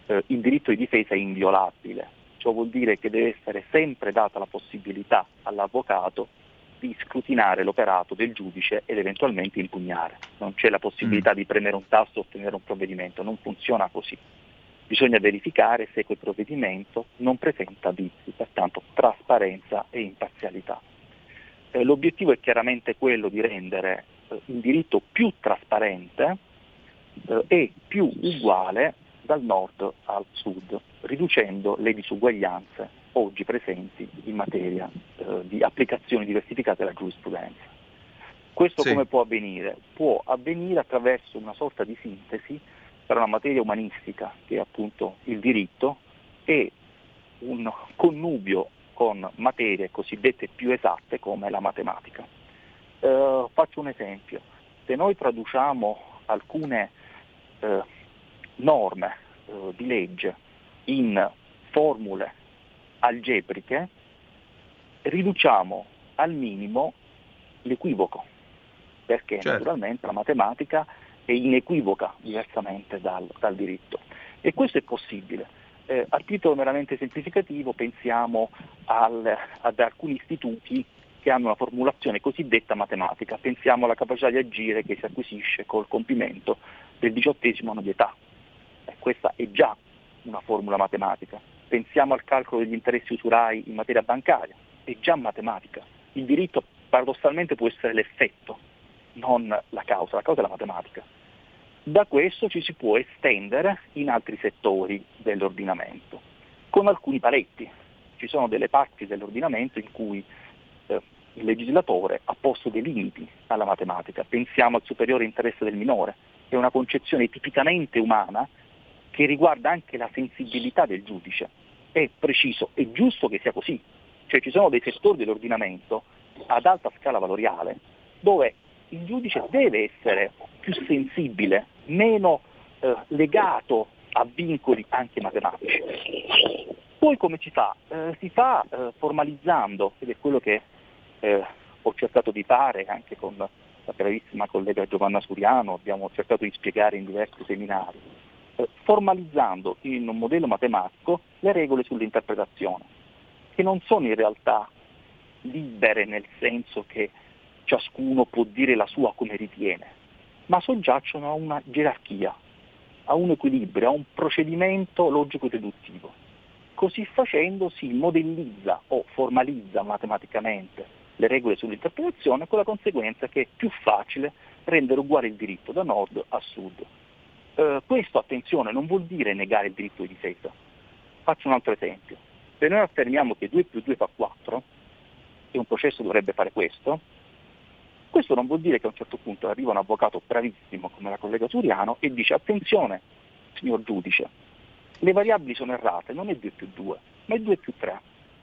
eh, il diritto di difesa è inviolabile. Ciò vuol dire che deve essere sempre data la possibilità all'avvocato di scrutinare l'operato del giudice ed eventualmente impugnare. Non c'è la possibilità mm. di premere un tasto e ottenere un provvedimento, non funziona così. Bisogna verificare se quel provvedimento non presenta vizi, pertanto trasparenza e imparzialità. Eh, l'obiettivo è chiaramente quello di rendere eh, il diritto più trasparente eh, e più uguale dal nord al sud, riducendo le disuguaglianze oggi presenti in materia eh, di applicazioni diversificate della giurisprudenza. Questo Sì. come può avvenire? Può avvenire attraverso una sorta di sintesi tra una materia umanistica, che è appunto il diritto, e un connubio con materie cosiddette più esatte come la matematica. Eh, faccio un esempio. Se noi traduciamo alcune eh, norme eh, di legge in formule algebriche, riduciamo al minimo l'equivoco, perché Certo. naturalmente la matematica è inequivoca diversamente dal, dal diritto. E questo è possibile. Eh, a titolo meramente semplificativo pensiamo al- ad alcuni istituti che hanno una formulazione cosiddetta matematica, pensiamo alla capacità di agire che si acquisisce col compimento del diciottesimo anno di età. Eh, questa è già una formula matematica. Pensiamo al calcolo degli interessi usurai in materia bancaria, è già matematica. Il diritto paradossalmente può essere l'effetto, non la causa, la causa è la matematica. Da questo ci si può estendere in altri settori dell'ordinamento, con alcuni paletti. Ci sono delle parti dell'ordinamento in cui eh, il legislatore ha posto dei limiti alla matematica. Pensiamo al superiore interesse del minore, è una concezione tipicamente umana che riguarda anche la sensibilità del giudice. È preciso, è giusto che sia così. Cioè ci sono dei settori dell'ordinamento ad alta scala valoriale dove il giudice deve essere più sensibile, meno eh, legato a vincoli anche matematici. Poi come si fa? Eh, si fa eh, formalizzando, ed è quello che eh, ho cercato di fare anche con la bravissima collega Giovanna Suriano, abbiamo cercato di spiegare in diversi seminari, formalizzando in un modello matematico le regole sull'interpretazione, che non sono in realtà libere nel senso che ciascuno può dire la sua come ritiene, ma soggiacciono a una gerarchia, a un equilibrio, a un procedimento logico-deduttivo. Così facendo si modellizza o formalizza matematicamente le regole sull'interpretazione con la conseguenza che è più facile rendere uguale il diritto da nord a sud. Eh, questo, attenzione, non vuol dire negare il diritto di difesa. Faccio un altro esempio. Se noi affermiamo che 2 più 2 fa 4, e un processo dovrebbe fare questo, questo non vuol dire che a un certo punto arriva un avvocato bravissimo come la collega Suriano e dice attenzione, signor giudice, le variabili sono errate, non è 2 più 2, ma è 2 più 3,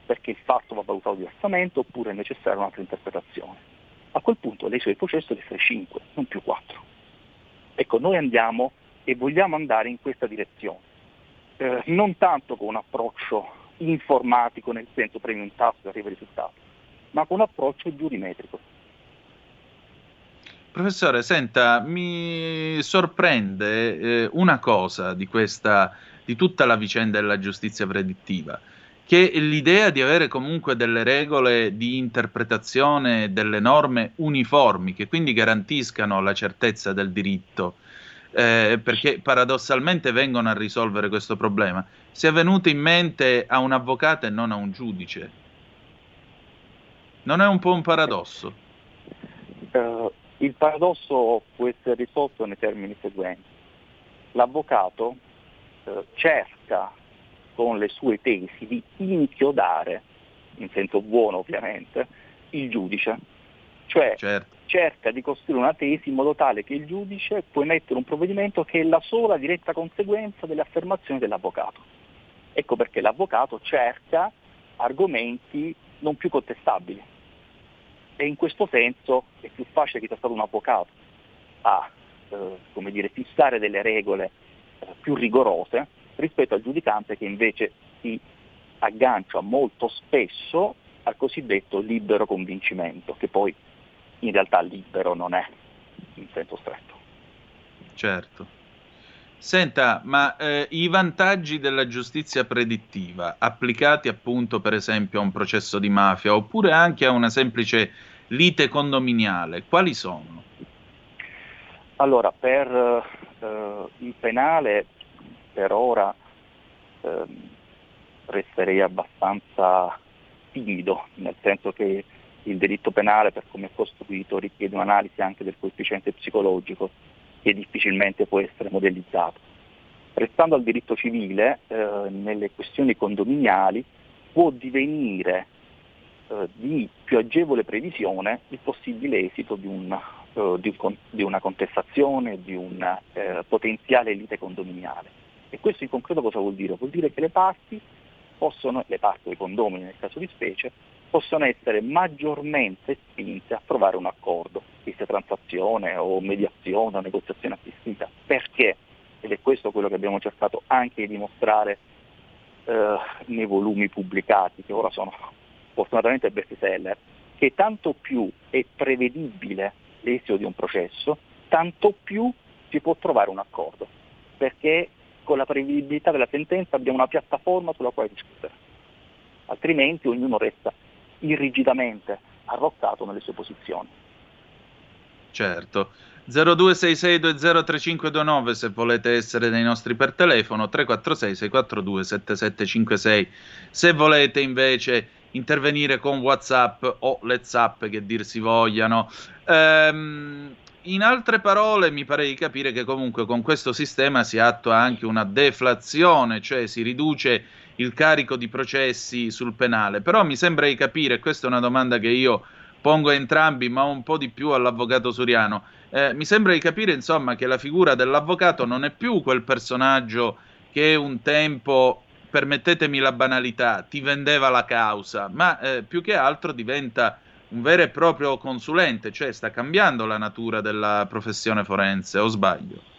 perché il fatto va valutato diversamente oppure è necessaria un'altra interpretazione. A quel punto l'esito del processo deve essere 5, non più 4. Ecco, noi andiamo e vogliamo andare in questa direzione, Eh, non tanto con un approccio informatico nel senso premi un tasto e arriva il risultato, ma con un approccio giurimetrico. Professore, senta, mi sorprende eh, una cosa di questa, di tutta la vicenda della giustizia predittiva, che l'idea di avere comunque delle regole di interpretazione delle norme uniformi, che quindi garantiscano la certezza del diritto, eh, perché paradossalmente vengono a risolvere questo problema. Sia venuto in mente a un avvocato e non a un giudice. Non è un po' un paradosso? Eh, il paradosso può essere risolto nei termini seguenti. L'avvocato eh, cerca con le sue tesi di inchiodare, in senso buono ovviamente, il giudice. Cioè cerca di costruire una tesi in modo tale che il giudice può emettere un provvedimento che è la sola diretta conseguenza delle affermazioni dell'avvocato. Ecco perché l'avvocato cerca argomenti non più contestabili e in questo senso è più facile che sia stato un avvocato a eh, come dire, fissare delle regole eh, più rigorose rispetto al giudicante che invece si aggancia molto spesso al cosiddetto libero convincimento, che poi in realtà libero non è in senso stretto. Certo. Senta, ma eh, i vantaggi della giustizia predittiva applicati appunto per esempio a un processo di mafia oppure anche a una semplice lite condominiale, quali sono? Allora, per eh, il penale per ora ehm, resterei abbastanza timido, nel senso che il diritto penale, per come è costruito, richiede un'analisi anche del coefficiente psicologico che difficilmente può essere modellizzato. Restando al diritto civile, eh, nelle questioni condominiali può divenire eh, di più agevole previsione il possibile esito di, un, eh, di, un, di una contestazione, di una eh, potenziale lite condominiale. E questo in concreto cosa vuol dire? Vuol dire che le parti possono, le parti dei condomini nel caso di specie, possono essere maggiormente spinte a trovare un accordo, che transazione o mediazione o negoziazione assistita. Perché? Ed è questo quello che abbiamo cercato anche di dimostrare eh, nei volumi pubblicati, che ora sono fortunatamente best seller, che tanto più è prevedibile l'esito di un processo, tanto più si può trovare un accordo, perché con la prevedibilità della sentenza abbiamo una piattaforma sulla quale discutere, altrimenti ognuno resta irrigidamente arroccato nelle sue posizioni. Certo. 0266203529 se volete essere dei nostri per telefono, 346 642 7756 se volete invece intervenire con Whatsapp o Let's Up che dir si vogliano. Ehm, in altre parole, mi pare di capire che comunque con questo sistema si attua anche una deflazione, cioè si riduce il carico di processi sul penale. Però mi sembra di capire, questa è una domanda che io pongo a entrambi, ma un po' di più all'avvocato Suriano. Eh, mi sembra di capire, insomma, che la figura dell'avvocato non è più quel personaggio che un tempo, permettetemi la banalità, ti vendeva la causa, ma eh, più che altro diventa un vero e proprio consulente, cioè sta cambiando la natura della professione forense, o sbaglio?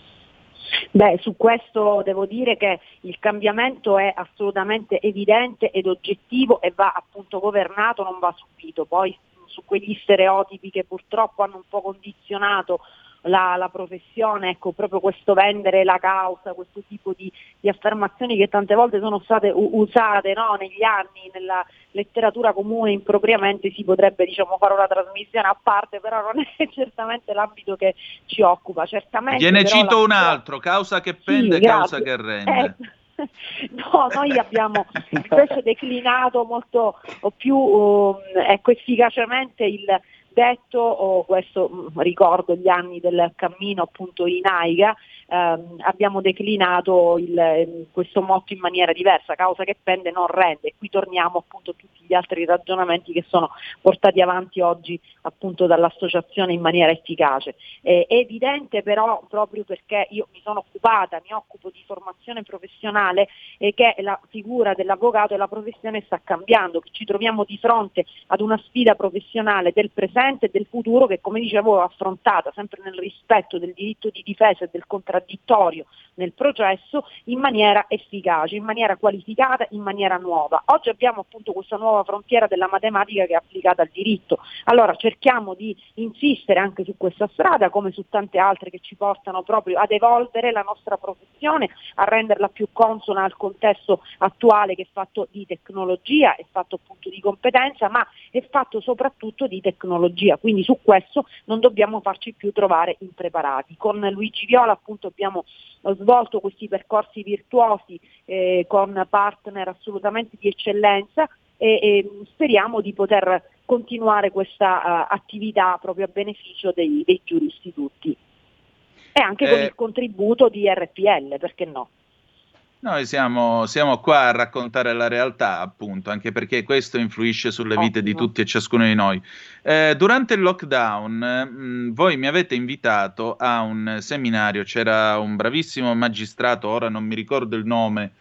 Beh, su questo devo dire che il cambiamento è assolutamente evidente ed oggettivo e va appunto governato, non va subito. Poi su quegli stereotipi che purtroppo hanno un po' condizionato la, la, professione, ecco, proprio questo vendere la causa, questo tipo di, di affermazioni che tante volte sono state u- usate no, negli anni nella letteratura comune impropriamente si potrebbe diciamo, fare una trasmissione a parte, però non è certamente l'ambito che ci occupa. Certamente, Gliene cito la... un altro, causa che pende, sì, causa che rende. Eh, No, noi abbiamo invece declinato molto più um, ecco, efficacemente il detto, oh, questo mm, ricordo gli anni del cammino appunto in Aiga, ehm, abbiamo declinato il, ehm, questo motto in maniera diversa, causa che pende non rende, qui torniamo appunto a tutti gli altri ragionamenti che sono portati avanti oggi appunto dall'associazione in maniera efficace. Eh, è evidente però proprio perché io mi sono occupata, mi occupo di formazione professionale e che la figura dell'avvocato e la professione sta cambiando, che ci troviamo di fronte ad una sfida professionale del presente e del futuro che come dicevo affrontata sempre nel rispetto del diritto di difesa e del contraddittorio nel processo in maniera efficace, in maniera qualificata, in maniera nuova. Oggi abbiamo appunto questa nuova frontiera della matematica che è applicata al diritto. Allora cerchiamo di insistere anche su questa strada come su tante altre che ci portano proprio ad evolvere la nostra professione, a renderla più consona al contesto attuale che è fatto di tecnologia, è fatto appunto di competenza, ma è fatto soprattutto di tecnologia. Quindi su questo non dobbiamo farci più trovare impreparati. Con Luigi Viola appunto abbiamo svolto questi percorsi virtuosi eh, con partner assolutamente di eccellenza e, e speriamo di poter continuare questa uh, attività proprio a beneficio dei, dei giuristi tutti e anche eh, con il contributo di RPL, perché no? Noi siamo, siamo, qua a raccontare la realtà, appunto, anche perché questo influisce sulle vite di tutti e ciascuno di noi. Eh, durante il lockdown, mh, mm, voi mi avete invitato a un seminario, c'era un bravissimo magistrato, ora non mi ricordo il nome,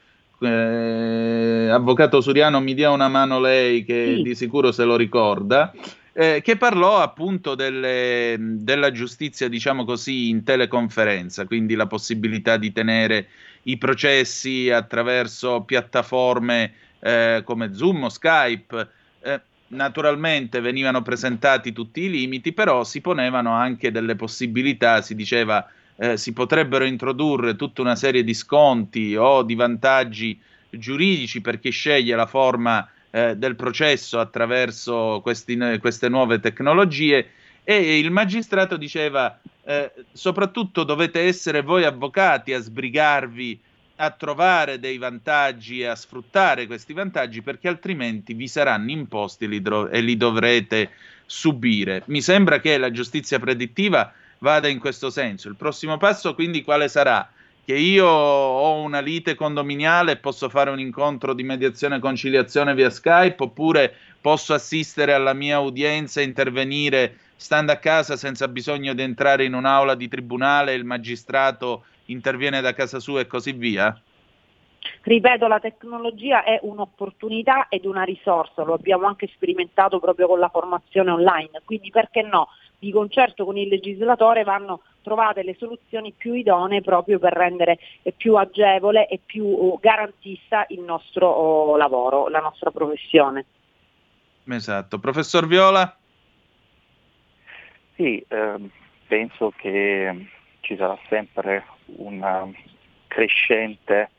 eh, avvocato Suriano, mi dia una mano lei che sì. di sicuro se lo ricorda. Eh, che parlò appunto delle, della giustizia, diciamo così, in teleconferenza, quindi la possibilità di tenere i processi attraverso piattaforme eh, come Zoom o Skype. Eh, naturalmente venivano presentati tutti i limiti, però si ponevano anche delle possibilità, si diceva eh, si potrebbero introdurre tutta una serie di sconti o di vantaggi giuridici per chi sceglie la forma eh, del processo attraverso questi, queste nuove tecnologie e il magistrato diceva eh, soprattutto dovete essere voi avvocati a sbrigarvi a trovare dei vantaggi e a sfruttare questi vantaggi perché altrimenti vi saranno imposti li, dro- e li dovrete subire. Mi sembra che la giustizia predittiva vada in questo senso. Il prossimo passo quindi quale sarà? Che io ho una lite condominiale e posso fare un incontro di mediazione e conciliazione via Skype oppure posso assistere alla mia udienza e intervenire stando a casa senza bisogno di entrare in un'aula di tribunale, il magistrato interviene da casa sua e così via? Ripeto, la tecnologia è un'opportunità ed una risorsa, lo abbiamo anche sperimentato proprio con la formazione online, quindi perché no? Di concerto con il legislatore vanno trovate le soluzioni più idonee proprio per rendere più agevole e più oh, garantista il nostro oh, lavoro, la nostra professione. Esatto. Professor Viola? Sì, eh, penso che ci sarà sempre una crescente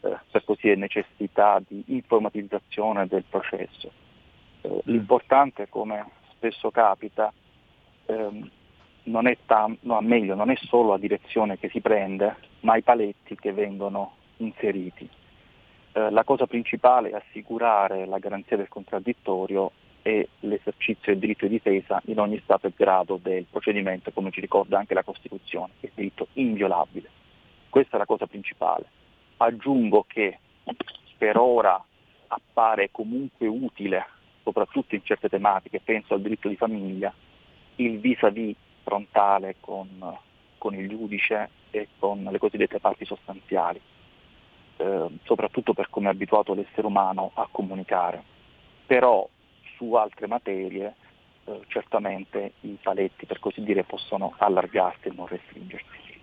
eh, per così dire, necessità di informatizzazione del processo. Eh, l'importante, come spesso capita, ehm, non è tam- no, meglio, non è solo la direzione che si prende, ma i paletti che vengono inseriti. Eh, la cosa principale è assicurare la garanzia del contraddittorio e l'esercizio del diritto di difesa in ogni stato e grado del procedimento, come ci ricorda anche la Costituzione, che è diritto inviolabile. Questa è la cosa principale. Aggiungo che per ora appare comunque utile, soprattutto in certe tematiche, penso al diritto di famiglia, il vis-à-vis frontale con, con il giudice e con le cosiddette parti sostanziali, eh, soprattutto per come è abituato l'essere umano a comunicare. Però su altre materie eh, certamente i paletti, per così dire, possono allargarsi e non restringersi.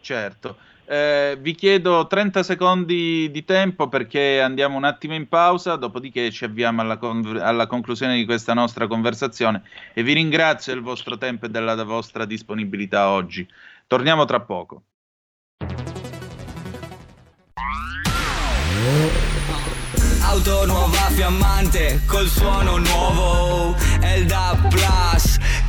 Certo. Eh, vi chiedo 30 secondi di tempo perché andiamo un attimo in pausa, dopodiché ci avviamo alla, con- alla, conclusione di questa nostra conversazione e vi ringrazio del vostro tempo e della vostra disponibilità oggi. Torniamo tra poco. Auto nuova fiammante col suono nuovo DAP Plus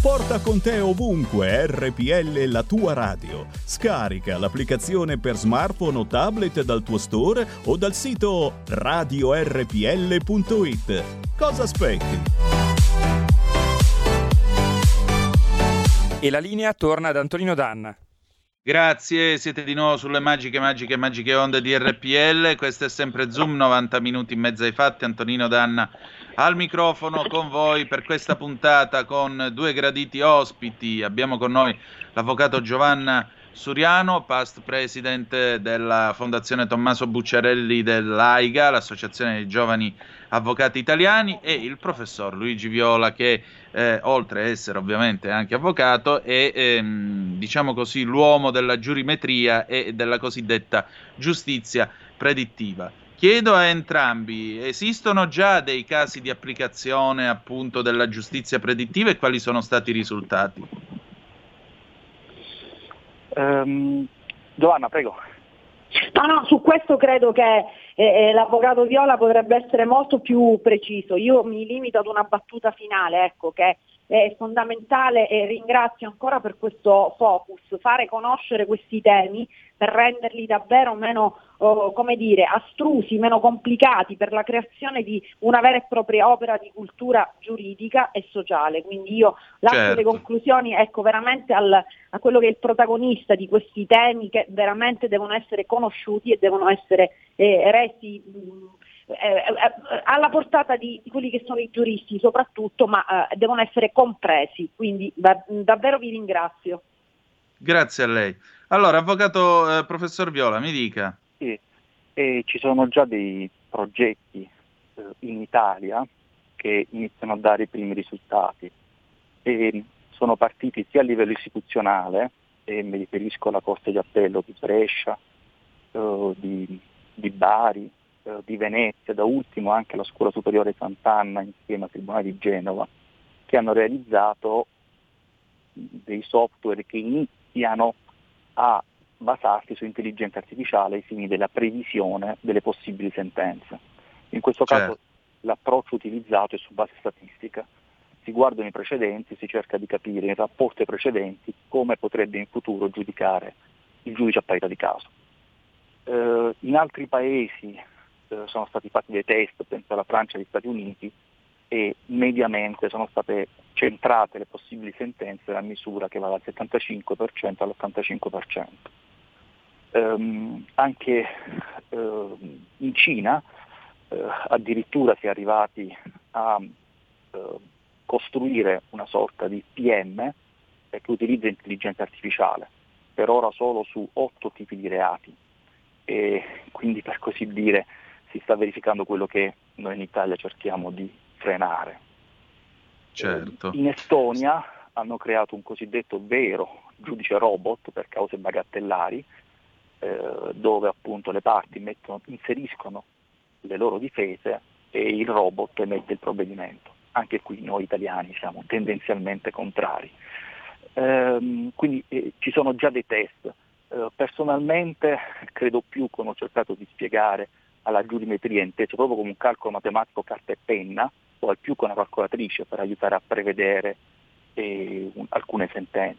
Porta con te ovunque RPL la tua radio. Scarica l'applicazione per smartphone o tablet dal tuo store o dal sito radiorpl.it. Cosa aspetti? E la linea torna ad Antonino Danna. Grazie, siete di nuovo sulle magiche, magiche, magiche onde di RPL. Questo è sempre Zoom, 90 minuti in mezzo ai fatti. Antonino Danna al microfono con voi per questa puntata con due graditi ospiti. Abbiamo con noi l'avvocato Giovanna Suriano, past president della Fondazione Tommaso Bucciarelli dell'AIGA, l'Associazione dei Giovani Avvocati Italiani, e il professor Luigi Viola che eh, oltre a essere ovviamente anche avvocato è ehm, diciamo così l'uomo della giurimetria e della cosiddetta giustizia predittiva. Chiedo a entrambi, esistono già dei casi di applicazione appunto della giustizia predittiva e quali sono stati i risultati? Um, Giovanna, prego. No, no, su questo credo che eh, eh, l'avvocato Viola potrebbe essere molto più preciso. Io mi limito ad una battuta finale, ecco, che è fondamentale e ringrazio ancora per questo focus, fare conoscere questi temi per renderli davvero meno, oh, come dire, astrusi, meno complicati per la creazione di una vera e propria opera di cultura giuridica e sociale. Quindi io lascio Certo. le conclusioni ecco, veramente al- a quello che è il protagonista di questi temi che veramente devono essere conosciuti e devono essere eh, resi mh, eh, eh, alla portata di, quelli che sono i giuristi soprattutto, ma eh, devono essere compresi. Quindi da- davvero vi ringrazio. Grazie a lei. Allora, avvocato eh, professor Viola, mi dica. E ci sono già dei progetti eh, in Italia che iniziano a dare i primi risultati. E sono partiti sia a livello istituzionale, e mi riferisco alla Corte di Appello di Brescia, eh, di, di Bari, eh, di Venezia, da ultimo anche la Scuola Superiore Sant'Anna insieme al Tribunale di Genova, che hanno realizzato dei software che iniziano a basarsi su intelligenza artificiale ai fini della previsione delle possibili sentenze. In questo caso Certo. l'approccio utilizzato è su base statistica si guardano i precedenti, si cerca di capire in rapporto ai precedenti come potrebbe in futuro giudicare il giudice a parità di caso. Eh, in altri paesi eh, sono stati fatti dei test, penso alla Francia e agli Stati Uniti, e mediamente sono state centrate le possibili sentenze a misura che va dal 75% all'85%. Um, anche uh, in Cina uh, addirittura si è arrivati a uh, costruire una sorta di PM che utilizza intelligenza artificiale, per ora solo su otto tipi di reati e quindi per così dire si sta verificando quello che noi in Italia cerchiamo di frenare. Certo. In Estonia hanno creato un cosiddetto vero giudice robot per cause bagatellari, eh, dove appunto le parti mettono, inseriscono le loro difese e il robot emette il provvedimento. Anche qui noi italiani siamo tendenzialmente contrari. Eh, quindi eh, ci sono già dei test. Eh, personalmente credo più, come ho cercato di spiegare, alla giurimetria inteso proprio come un calcolo matematico carta e penna, o al più con una calcolatrice per aiutare a prevedere eh, un, alcune sentenze.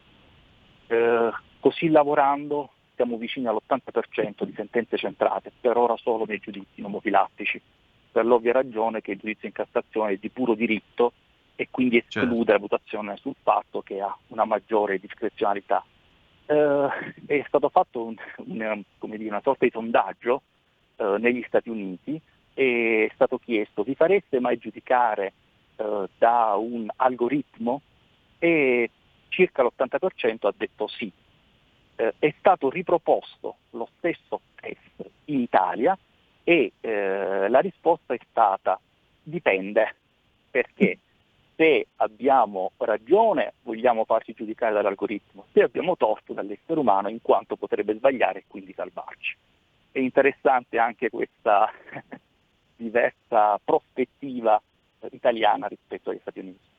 Eh, così lavorando siamo vicini all'80% di sentenze centrate, per ora solo nei giudizi nomofilattici, per l'ovvia ragione che il giudizio in Cassazione è di puro diritto e quindi esclude certo. la votazione sul fatto che ha una maggiore discrezionalità. Eh, è stato fatto un, un, dire, una sorta di sondaggio eh, negli Stati Uniti è stato chiesto vi fareste mai giudicare eh, da un algoritmo e circa l'80% ha detto sì. Eh, è stato riproposto lo stesso test in Italia e eh, la risposta è stata dipende perché se abbiamo ragione vogliamo farci giudicare dall'algoritmo, se abbiamo torto dall'essere umano in quanto potrebbe sbagliare e quindi salvarci. È interessante anche questa diversa prospettiva italiana rispetto agli Stati Uniti.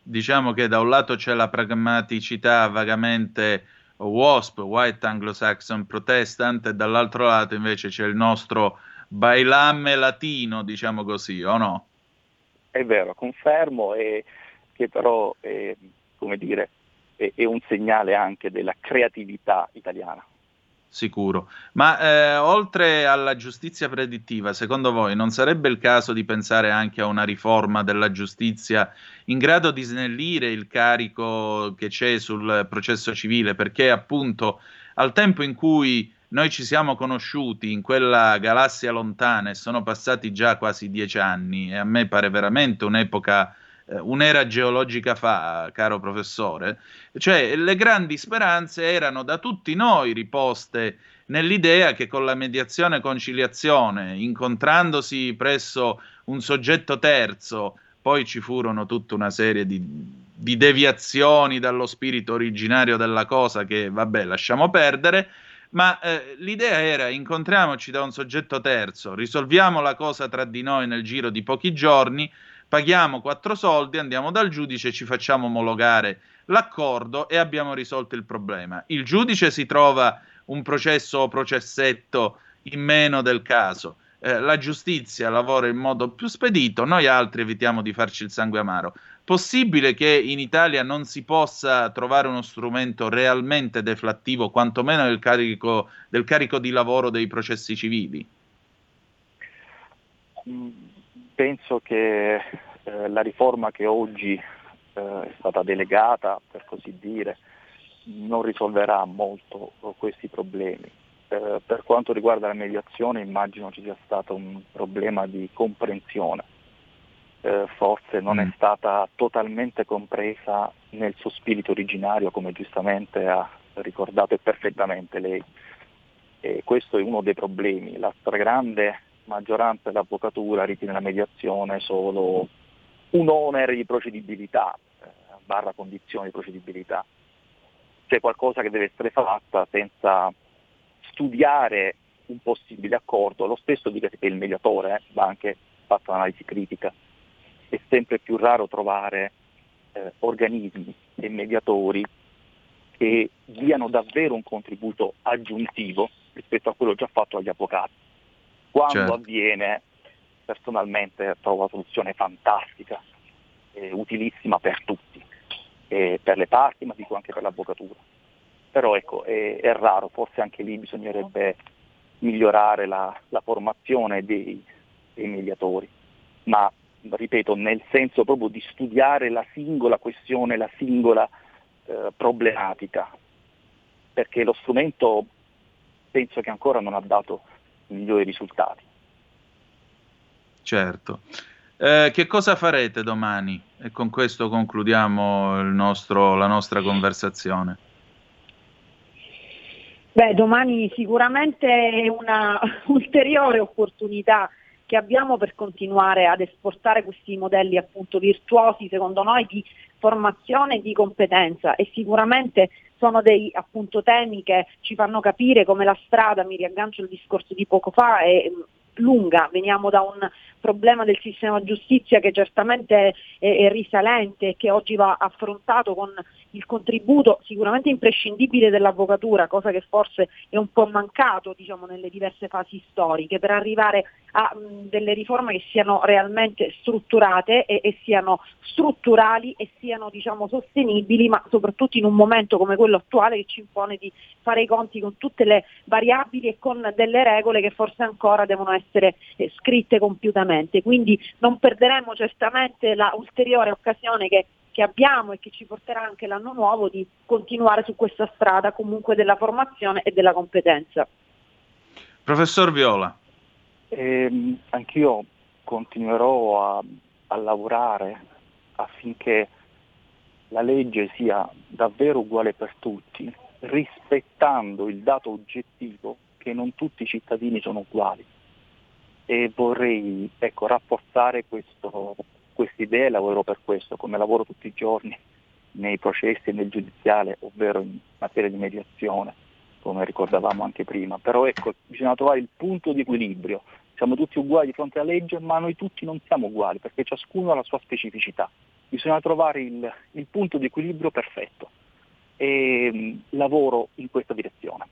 Diciamo che da un lato c'è la pragmaticità vagamente WASP, White Anglo-Saxon Protestant, e dall'altro lato invece c'è il nostro bailame latino, diciamo così, o no? È vero, confermo, e che però è, come dire, è, è un segnale anche della creatività italiana sicuro. Ma eh, oltre alla giustizia predittiva, secondo voi non sarebbe il caso di pensare anche a una riforma della giustizia in grado di snellire il carico che c'è sul processo civile? Perché appunto al tempo in cui noi ci siamo conosciuti in quella galassia lontana e sono passati già quasi dieci anni e a me pare veramente un'epoca un'era geologica fa, caro professore, cioè le grandi speranze erano da tutti noi riposte nell'idea che con la mediazione conciliazione, incontrandosi presso un soggetto terzo, poi ci furono tutta una serie di, di deviazioni dallo spirito originario della cosa che, vabbè, lasciamo perdere, ma eh, l'idea era incontriamoci da un soggetto terzo, risolviamo la cosa tra di noi nel giro di pochi giorni, paghiamo quattro soldi, andiamo dal giudice, ci facciamo omologare l'accordo e abbiamo risolto il problema. Il giudice si trova un processo o processetto in meno del caso. Eh, la giustizia lavora in modo più spedito, noi altri evitiamo di farci il sangue amaro. Possibile che in Italia non si possa trovare uno strumento realmente deflattivo, quantomeno del carico, del carico di lavoro dei processi civili? Mm, penso che eh, la riforma che oggi eh, è stata delegata, per così dire, non risolverà molto questi problemi. Eh, per quanto riguarda la mediazione immagino ci sia stato un problema di comprensione, eh, forse non mm. è stata totalmente compresa nel suo spirito originario come giustamente ha ricordato perfettamente lei. E questo è uno dei problemi, la stragrande maggioranza dell'avvocatura ritiene la mediazione solo un onere di procedibilità, eh, barra condizione di procedibilità. C'è qualcosa che deve essere fatta senza studiare un possibile accordo, lo stesso dica per il mediatore, eh, va anche fatta un'analisi critica. È sempre più raro trovare eh, organismi e mediatori che diano davvero un contributo aggiuntivo rispetto a quello già fatto dagli avvocati. Quando certo. avviene, personalmente trovo la soluzione fantastica è utilissima per tutti, eh, per le parti, ma dico anche per l'avvocatura. Però ecco, è, è raro, forse anche lì bisognerebbe migliorare la, la formazione dei, dei mediatori, ma ripeto, nel senso proprio di studiare la singola questione, la singola eh, problematica, perché lo strumento penso che ancora non ha dato migliori risultati. Certo. Eh, che cosa farete domani? E con questo concludiamo nostro, la nostra conversazione. Beh, domani sicuramente è una ulteriore opportunità che abbiamo per continuare ad esportare questi modelli appunto virtuosi, secondo noi, di formazione e di competenza e sicuramente sono dei appunto temi che ci fanno capire come la strada, mi riaggancio al discorso di poco fa, è lunga, veniamo da un problema del sistema giustizia che certamente è, è risalente e che oggi va affrontato con il contributo sicuramente imprescindibile dell'avvocatura, cosa che forse è un po' mancato diciamo, nelle diverse fasi storiche, per arrivare a mh, delle riforme che siano realmente strutturate e, e siano strutturali e siano diciamo, sostenibili, ma soprattutto in un momento come quello attuale che ci impone di fare i conti con tutte le variabili e con delle regole che forse ancora devono essere eh, scritte compiutamente. Quindi non perderemo certamente la ulteriore occasione che che abbiamo e che ci porterà anche l'anno nuovo di continuare su questa strada comunque della formazione e della competenza. Professor Viola. Eh, anch'io continuerò a, a lavorare affinché la legge sia davvero uguale per tutti, rispettando il dato oggettivo che non tutti i cittadini sono uguali. E vorrei ecco, rafforzare questo, questa idea e lavoro per questo, come lavoro tutti i giorni nei processi e nel giudiziale, ovvero in materia di mediazione, come ricordavamo anche prima. Però ecco, bisogna trovare il punto di equilibrio. Siamo tutti uguali di fronte alla legge, ma noi tutti non siamo uguali, perché ciascuno ha la sua specificità. Bisogna trovare il, il punto di equilibrio perfetto e lavoro in questa direzione.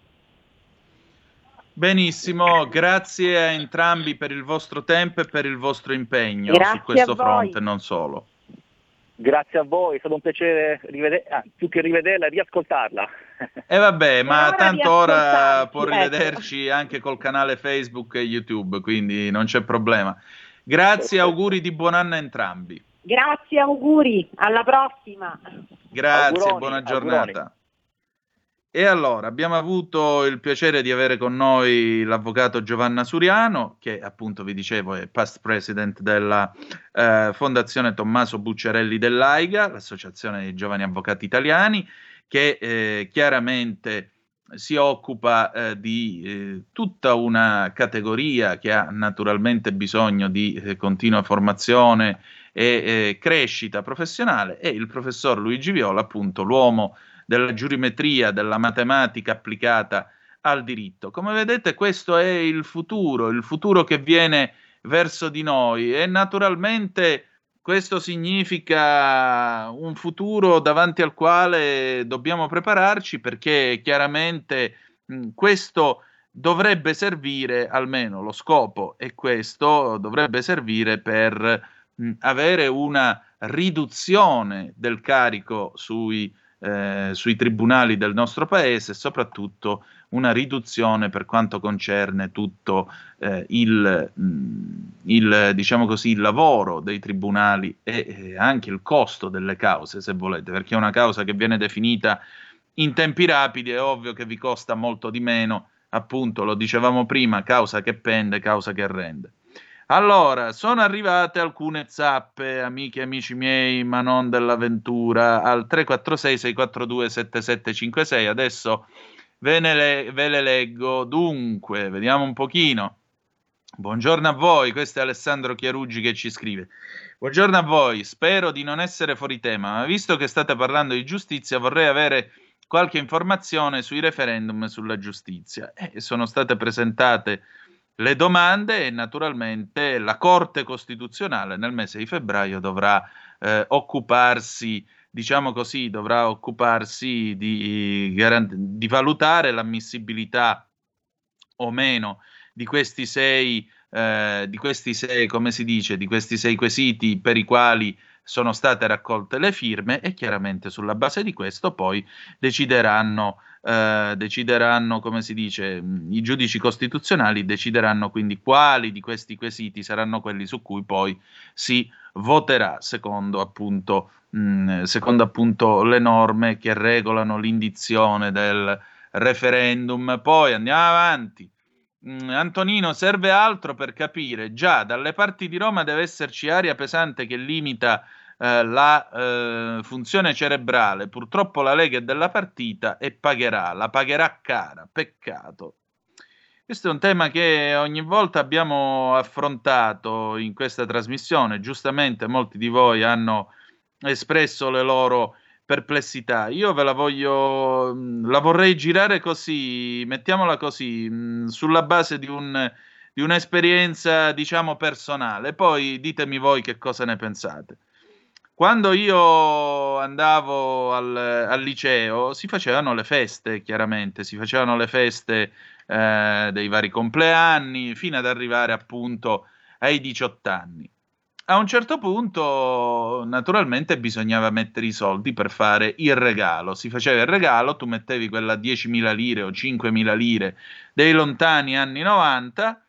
Benissimo, grazie a entrambi per il vostro tempo e per il vostro impegno Grazie su questo fronte, non solo. Grazie a voi, è stato un piacere rivedere, ah, più che rivederla, riascoltarla. E vabbè, ma ora tanto ora può ecco. rivederci anche col canale Facebook e YouTube, quindi non c'è problema. Grazie, auguri di buon anno a entrambi. Grazie, auguri, alla prossima. Grazie, Auguroni, buona auguroni. E allora, abbiamo avuto il piacere di avere con noi l'avvocato Giovanna Suriano, che appunto vi dicevo è past president della eh, Fondazione Tommaso Bucciarelli dell'AIGA, l'Associazione dei Giovani Avvocati Italiani, che eh, chiaramente si occupa eh, di eh, tutta una categoria che ha naturalmente bisogno di eh, continua formazione e eh, crescita professionale. E il professor Luigi Viola, appunto l'uomo della giurimetria, della matematica applicata al diritto. Come vedete questo è il futuro, il futuro che viene verso di noi e naturalmente questo significa un futuro davanti al quale dobbiamo prepararci perché chiaramente mh, questo dovrebbe servire, almeno lo scopo è questo, dovrebbe servire per mh, avere una riduzione del carico sui, eh, sui tribunali del nostro paese e soprattutto una riduzione per quanto concerne tutto eh, il, mh, il, diciamo così, il lavoro dei tribunali e eh, anche il costo delle cause, se volete, perché una causa che viene definita in tempi rapidi è ovvio che vi costa molto di meno, appunto, lo dicevamo prima, causa che pende, causa che rende. Allora, sono arrivate alcune zappe, amiche e amici miei, ma non dell'avventura, al 346-642-7756. Adesso ve, le, ve le leggo. Dunque, vediamo un pochino. Buongiorno a voi, questo è Alessandro Chiaruggi che ci scrive. Buongiorno a voi, spero di non essere fuori tema, ma visto che state parlando di giustizia, vorrei avere qualche informazione sui referendum sulla giustizia. E sono state presentate le domande e naturalmente la Corte Costituzionale nel mese di febbraio dovrà eh, occuparsi, diciamo così, dovrà occuparsi di, garant- di valutare l'ammissibilità o meno di questi sei, eh, di questi sei, come si dice, di questi sei quesiti per i quali sono state raccolte le firme e chiaramente sulla base di questo poi decideranno, eh, decideranno come si dice, i giudici costituzionali decideranno quindi quali di questi quesiti saranno quelli su cui poi si voterà secondo appunto, mh, secondo appunto le norme che regolano l'indizione del referendum. Poi andiamo avanti. Mm, Antonino, serve altro per capire. Già, dalle parti di Roma deve esserci aria pesante che limita eh, la eh, funzione cerebrale. Purtroppo la Lega è della partita e pagherà, la pagherà cara. Peccato. Questo è un tema che ogni volta abbiamo affrontato in questa trasmissione. Giustamente molti di voi hanno espresso le loro perplessità. Io ve la voglio, mm, la vorrei girare così, mettiamola così, mm, sulla base di, un, di un'esperienza, diciamo, personale. Poi ditemi voi che cosa ne pensate. Quando io andavo al, al liceo si facevano le feste, chiaramente, si facevano le feste eh, dei vari compleanni fino ad arrivare appunto ai 18 anni. A un certo punto, naturalmente, bisognava mettere i soldi per fare il regalo. Si faceva il regalo, tu mettevi quella 10.000 lire o 5.000 lire dei lontani anni 90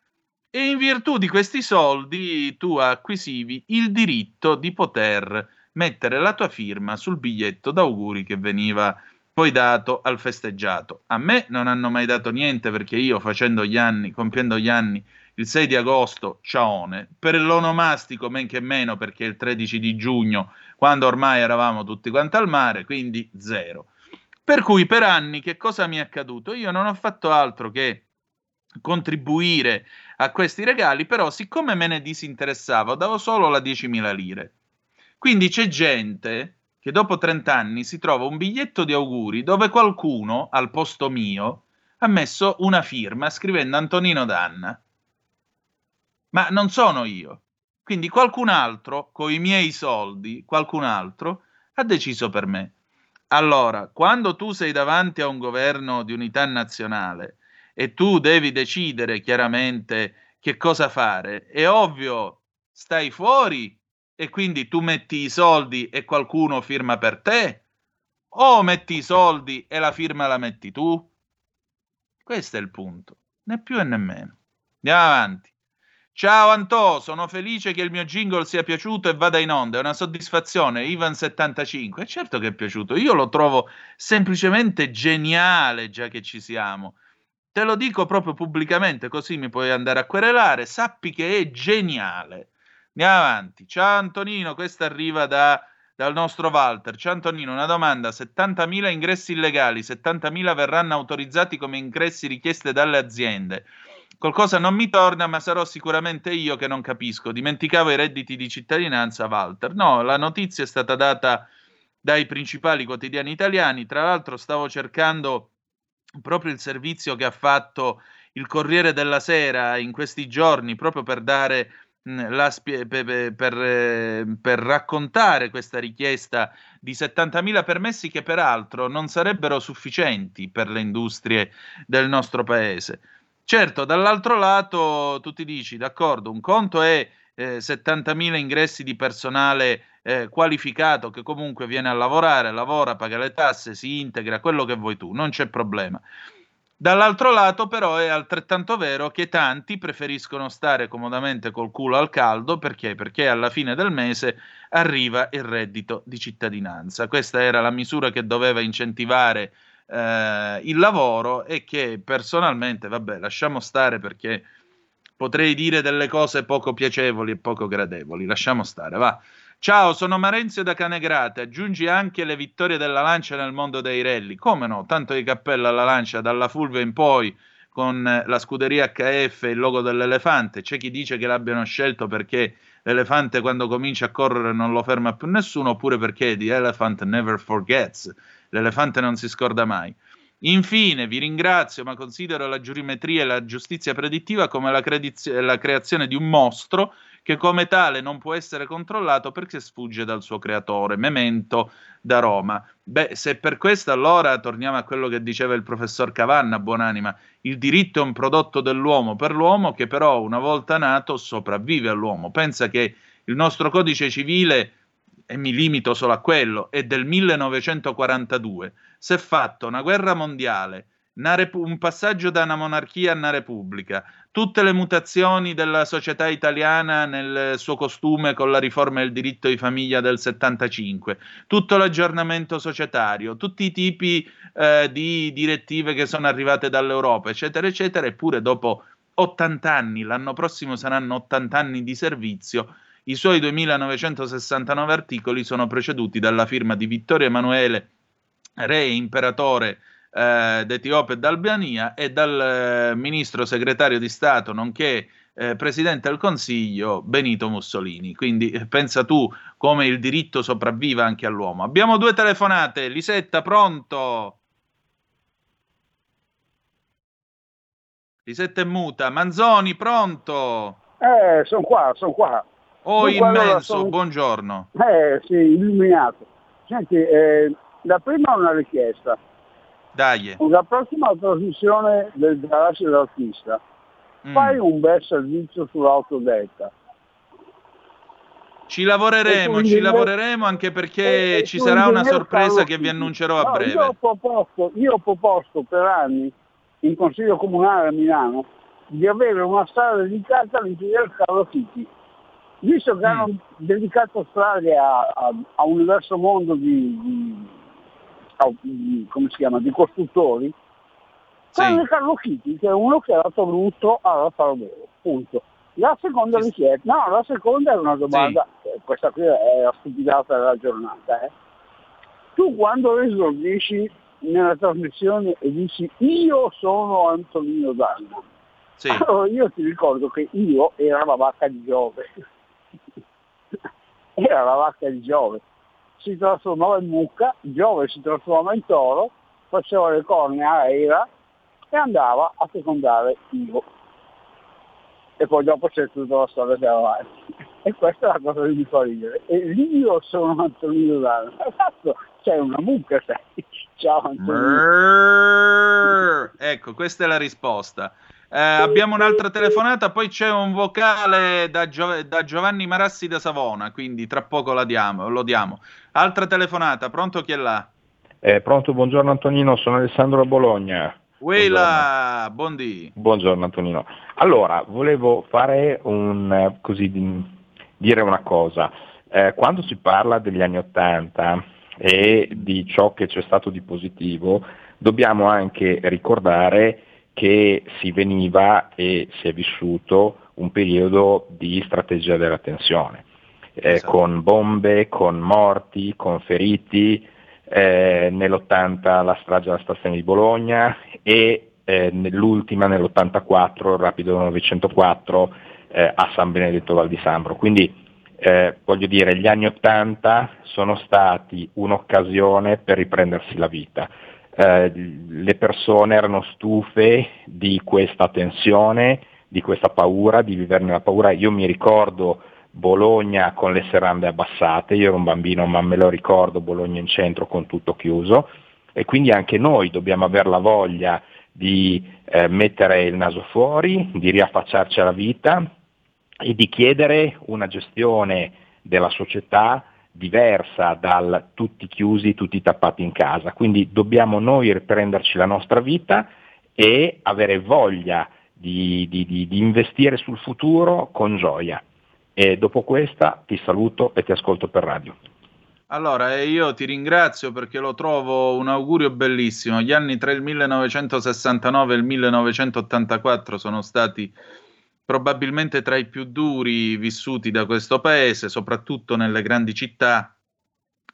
e in virtù di questi soldi tu acquisivi il diritto di poter mettere la tua firma sul biglietto d'auguri che veniva poi dato al festeggiato. A me non hanno mai dato niente perché io facendo gli anni, compiendo gli anni il 6 di agosto, ciaone, per l'onomastico men che meno perché il 13 di giugno, quando ormai eravamo tutti quanti al mare, quindi zero. Per cui per anni che cosa mi è accaduto? Io non ho fatto altro che contribuire a questi regali, però siccome me ne disinteressavo, davo solo la 10.000 lire. Quindi c'è gente che dopo 30 anni si trova un biglietto di auguri dove qualcuno, al posto mio, ha messo una firma scrivendo Antonino Danna. Ma non sono io. Quindi qualcun altro, con i miei soldi, qualcun altro, ha deciso per me. Allora, quando tu sei davanti a un governo di unità nazionale e tu devi decidere chiaramente che cosa fare, è ovvio, stai fuori e quindi tu metti i soldi e qualcuno firma per te? O metti i soldi e la firma la metti tu? Questo è il punto, né più e né meno. Andiamo avanti. Ciao Antò, sono felice che il mio jingle sia piaciuto e vada in onda. È una soddisfazione. Ivan75. È certo che è piaciuto. Io lo trovo semplicemente geniale, già che ci siamo. Te lo dico proprio pubblicamente, così mi puoi andare a querelare. Sappi che è geniale. Andiamo avanti. Ciao Antonino, questa arriva da, dal nostro Walter. Ciao Antonino, una domanda. 70.000 ingressi illegali, 70.000 verranno autorizzati come ingressi richieste dalle aziende. Qualcosa non mi torna, ma sarò sicuramente io che non capisco. Dimenticavo i redditi di cittadinanza, Walter. No, la notizia è stata data dai principali quotidiani italiani. Tra l'altro stavo cercando proprio il servizio che ha fatto il Corriere della Sera in questi giorni, proprio per dare per, per, eh, per, raccontare questa richiesta di 70.000 permessi che peraltro non sarebbero sufficienti per le industrie del nostro paese. Certo, dall'altro lato tu ti dici, d'accordo, un conto è eh, 70.000 ingressi di personale eh, qualificato che comunque viene a lavorare, lavora, paga le tasse, si integra, quello che vuoi tu, non c'è problema. Dall'altro lato, però, è altrettanto vero che tanti preferiscono stare comodamente col culo al caldo perché? Perché alla fine del mese arriva il reddito di cittadinanza. Questa era la misura che doveva incentivare eh, il lavoro e che personalmente, vabbè, lasciamo stare perché potrei dire delle cose poco piacevoli e poco gradevoli. Lasciamo stare, va. Ciao, sono Marenzio da Canegrate. Aggiungi anche le vittorie della Lancia nel mondo dei rally. Come no? Tanto di cappello alla Lancia dalla Fulvia in poi con la scuderia HF e il logo dell'elefante. C'è chi dice che l'abbiano scelto perché l'elefante quando comincia a correre non lo ferma più nessuno, oppure perché the elephant never forgets. L'elefante non si scorda mai. Infine, vi ringrazio, ma considero la giurimetria e la giustizia predittiva come la, crediz- la creazione di un mostro che come tale non può essere controllato perché sfugge dal suo creatore. Memento da Roma. Beh, se per questo allora torniamo a quello che diceva il professor Cavanna, buonanima, il diritto è un prodotto dell'uomo per l'uomo che però una volta nato sopravvive all'uomo. Pensa che il nostro codice civile e mi limito solo a quello, è del 1942, si è fatta una guerra mondiale, repu- un passaggio da una monarchia a una repubblica, tutte le mutazioni della società italiana nel suo costume con la riforma del diritto di famiglia del 75, tutto l'aggiornamento societario, tutti i tipi eh, di direttive che sono arrivate dall'Europa, eccetera, eccetera, eppure dopo 80 anni, l'anno prossimo saranno 80 anni di servizio, i suoi 2969 articoli sono preceduti dalla firma di Vittorio Emanuele, re e imperatore eh, d'Etiopia e d'Albania e dal eh, ministro segretario di Stato, nonché eh, presidente del Consiglio, Benito Mussolini. Quindi eh, pensa tu come il diritto sopravviva anche all'uomo. Abbiamo due telefonate. Lisetta, pronto? Lisetta è muta. Manzoni, pronto? Eh, sono qua, sono qua. Oh, Dunque, immenso, allora, sono- buongiorno. Eh, sì, illuminato. Senti, eh, la prima è una richiesta. Dai. La prossima trasmissione del garage dell'artista, Mm. fai un bel servizio sull'autodetta. Ci lavoreremo, ci lavoreremo anche perché ci sarà una sorpresa che vi annuncerò a No, Io breve. ho, proposto, io ho proposto per anni in Consiglio Comunale a Milano di avere una strada dedicata all'ingegnere Carlo Chiti. Visto Mm. che hanno dedicato strade a, a- a un diverso mondo di, di- come si chiama, di costruttori, tranne Carlo Chiti, che è uno che ha dato brutto alla Faro punto. La seconda richiesta, no, la seconda è una domanda, eh, questa qui è la stupidata della giornata. eh. Tu quando esordisci nella trasmissione e dici io sono Antonino Danna, allora io ti ricordo che io era la vacca di Giove. era la vacca di Giove. Si trasformava in mucca, Giove si trasformava in toro, faceva le corne a Era e andava a fecondare Ivo. E poi dopo c'è tutta la storia che va avanti. E questa è la cosa che mi fa ridere. E io sono Antonino Danna. Esatto, c'è una mucca, sai. Ciao Antonino. Brrrr. Ecco, questa è la risposta. Eh, abbiamo un'altra telefonata, poi c'è un vocale da, Gio- da Giovanni Marassi da Savona, quindi tra poco la diamo, lo diamo. Altra telefonata, pronto chi è là? Eh, pronto, buongiorno Antonino, sono Alessandro Bologna. Weila, buondì. Buongiorno Antonino. Allora, volevo fare un così di- dire una cosa. Eh, quando si parla degli anni Ottanta e di ciò che c'è stato di positivo, dobbiamo anche ricordare che si veniva e si è vissuto un periodo di strategia della tensione, eh, con bombe, con morti, con feriti, eh, nell'80 la strage alla stazione di Bologna e eh, nell'ultima, nell'84, il rapido 904 eh, a San Benedetto Val di Sambro. Quindi eh, voglio dire, gli anni 80 sono stati un'occasione per riprendersi la vita. Eh, le persone erano stufe di questa tensione, di questa paura, di vivere nella paura. Io mi ricordo Bologna con le serrande abbassate, io ero un bambino ma me lo ricordo, Bologna in centro con tutto chiuso e quindi anche noi dobbiamo avere la voglia di eh, mettere il naso fuori, di riaffacciarci alla vita e di chiedere una gestione della società diversa dal tutti chiusi, tutti tappati in casa. Quindi dobbiamo noi riprenderci la nostra vita e avere voglia di, di- di- di investire sul futuro con gioia. E dopo questa ti saluto e ti ascolto per radio. Allora, eh, io ti ringrazio perché lo trovo un augurio bellissimo. Gli anni tra il 1969 e il 1984 sono stati probabilmente tra i più duri vissuti da questo paese, soprattutto nelle grandi città,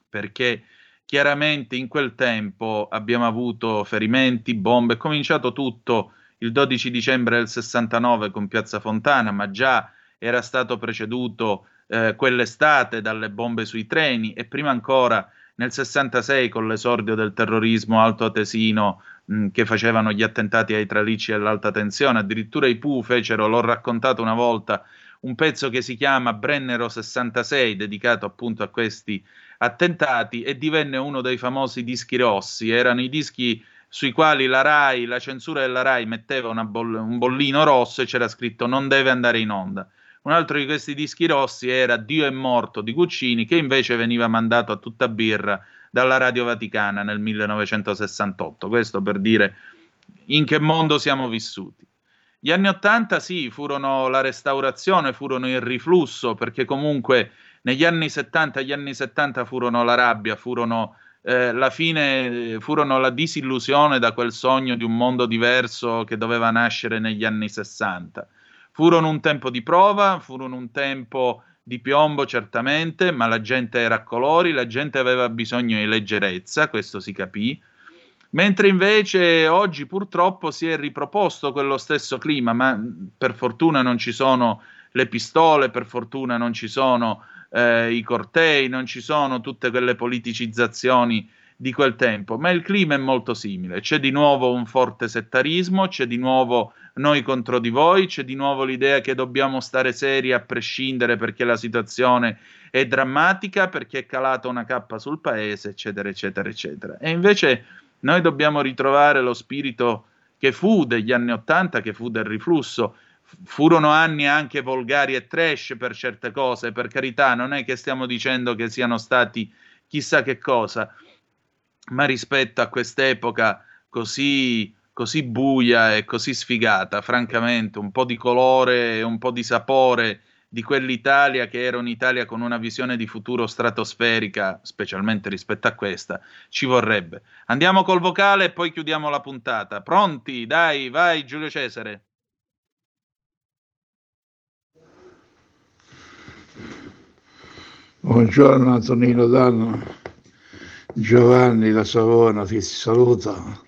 perché chiaramente in quel tempo abbiamo avuto ferimenti, bombe, è cominciato tutto il 12 dicembre del 69 con Piazza Fontana, ma già era stato preceduto eh, quell'estate dalle bombe sui treni e prima ancora nel 66 con l'esordio del terrorismo altoatesino che facevano gli attentati ai tralicci e all'alta tensione, addirittura i Pooh fecero, l'ho raccontato una volta, un pezzo che si chiama Brennero 66 dedicato appunto a questi attentati e divenne uno dei famosi dischi rossi, erano i dischi sui quali la RAI, la censura della RAI metteva boll- un bollino rosso e c'era scritto non deve andare in onda. Un altro di questi dischi rossi era Dio è morto di Guccini, che invece veniva mandato a tutta birra dalla Radio Vaticana nel 1968. Questo per dire in che mondo siamo vissuti. Gli anni Ottanta sì, furono la restaurazione, furono il riflusso, perché comunque negli anni 70, gli anni 70 furono la rabbia, furono eh, la fine, furono la disillusione da quel sogno di un mondo diverso che doveva nascere negli anni 60. Furono un tempo di prova, furono un tempo di piombo certamente, ma la gente era a colori, la gente aveva bisogno di leggerezza, questo si capì. Mentre invece oggi purtroppo si è riproposto quello stesso clima, ma per fortuna non ci sono le pistole, per fortuna non ci sono eh, i cortei, non ci sono tutte quelle politicizzazioni di quel tempo, ma il clima è molto simile. C'è di nuovo un forte settarismo, c'è di nuovo noi contro di voi, c'è di nuovo l'idea che dobbiamo stare seri a prescindere perché la situazione è drammatica, perché è calata una cappa sul paese, eccetera, eccetera, eccetera. E invece noi dobbiamo ritrovare lo spirito che fu degli anni Ottanta, che fu del riflusso. Furono anni anche volgari e trash per certe cose, per carità, non è che stiamo dicendo che siano stati chissà che cosa, ma rispetto a quest'epoca così, così buia e così sfigata, francamente, un po' di colore e un po' di sapore di quell'Italia che era un'Italia con una visione di futuro stratosferica, specialmente rispetto a questa, ci vorrebbe. Andiamo col vocale e poi chiudiamo la puntata. Pronti? Dai, vai Giulio Cesare. Buongiorno Antonino Danno. Giovanni da Savona ti saluta,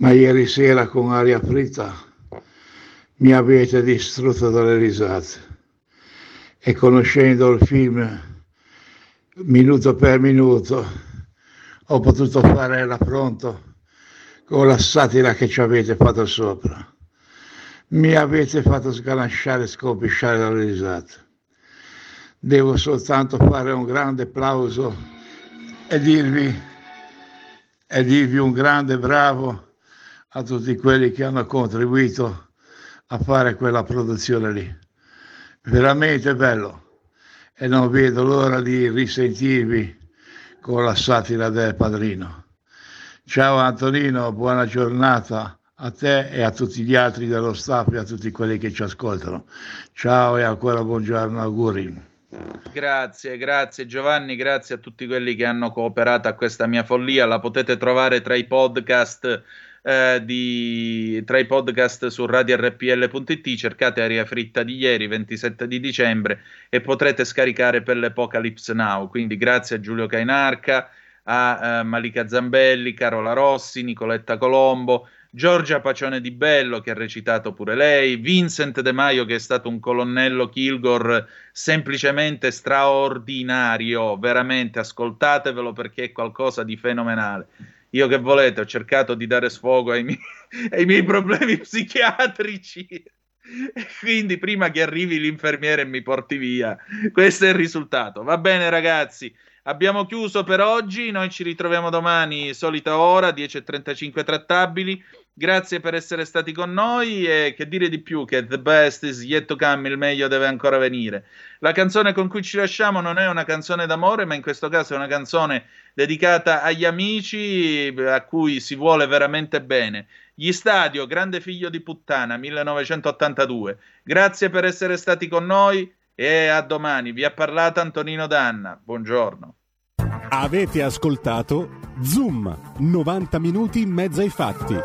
ma ieri sera con aria fritta mi avete distrutto dalle risate e conoscendo il film minuto per minuto ho potuto fare l'affronto con la satira che ci avete fatto sopra. Mi avete fatto sganasciare e scompisciare dalle risate. Devo soltanto fare un grande applauso e dirvi, e dirvi un grande bravo a tutti quelli che hanno contribuito a fare quella produzione lì. Veramente bello e non vedo l'ora di risentirvi con la satira del padrino. Ciao Antonino, buona giornata a te e a tutti gli altri dello staff e a tutti quelli che ci ascoltano. Ciao e ancora buongiorno, auguri. Grazie, grazie Giovanni, grazie a tutti quelli che hanno cooperato a questa mia follia. La potete trovare tra i podcast. Eh, di, tra i podcast su radiorpl.it cercate Aria Fritta di ieri 27 di dicembre e potrete scaricare per l'Apocalypse Now quindi grazie a Giulio Cainarca a uh, Malika Zambelli, Carola Rossi, Nicoletta Colombo Giorgia Pacione di Bello che ha recitato pure lei, Vincent De Maio che è stato un colonnello Kilgore semplicemente straordinario, veramente ascoltatevelo perché è qualcosa di fenomenale. Io che volete, ho cercato di dare sfogo ai miei, ai miei problemi psichiatrici. Quindi prima che arrivi l'infermiere e mi porti via, questo è il risultato. Va bene ragazzi, Abbiamo chiuso per oggi, noi ci ritroviamo domani, solita ora, 10.35 trattabili. Grazie per essere stati con noi e che dire di più che the best is yet to come, il meglio deve ancora venire. La canzone con cui ci lasciamo non è una canzone d'amore, ma in questo caso è una canzone dedicata agli amici a cui si vuole veramente bene. Gli Stadio, Grande figlio di puttana, 1982. Grazie per essere stati con noi e a domani. Vi ha parlato Antonino Danna. Buongiorno. Avete ascoltato Zoom, 90 minuti in mezzo ai fatti.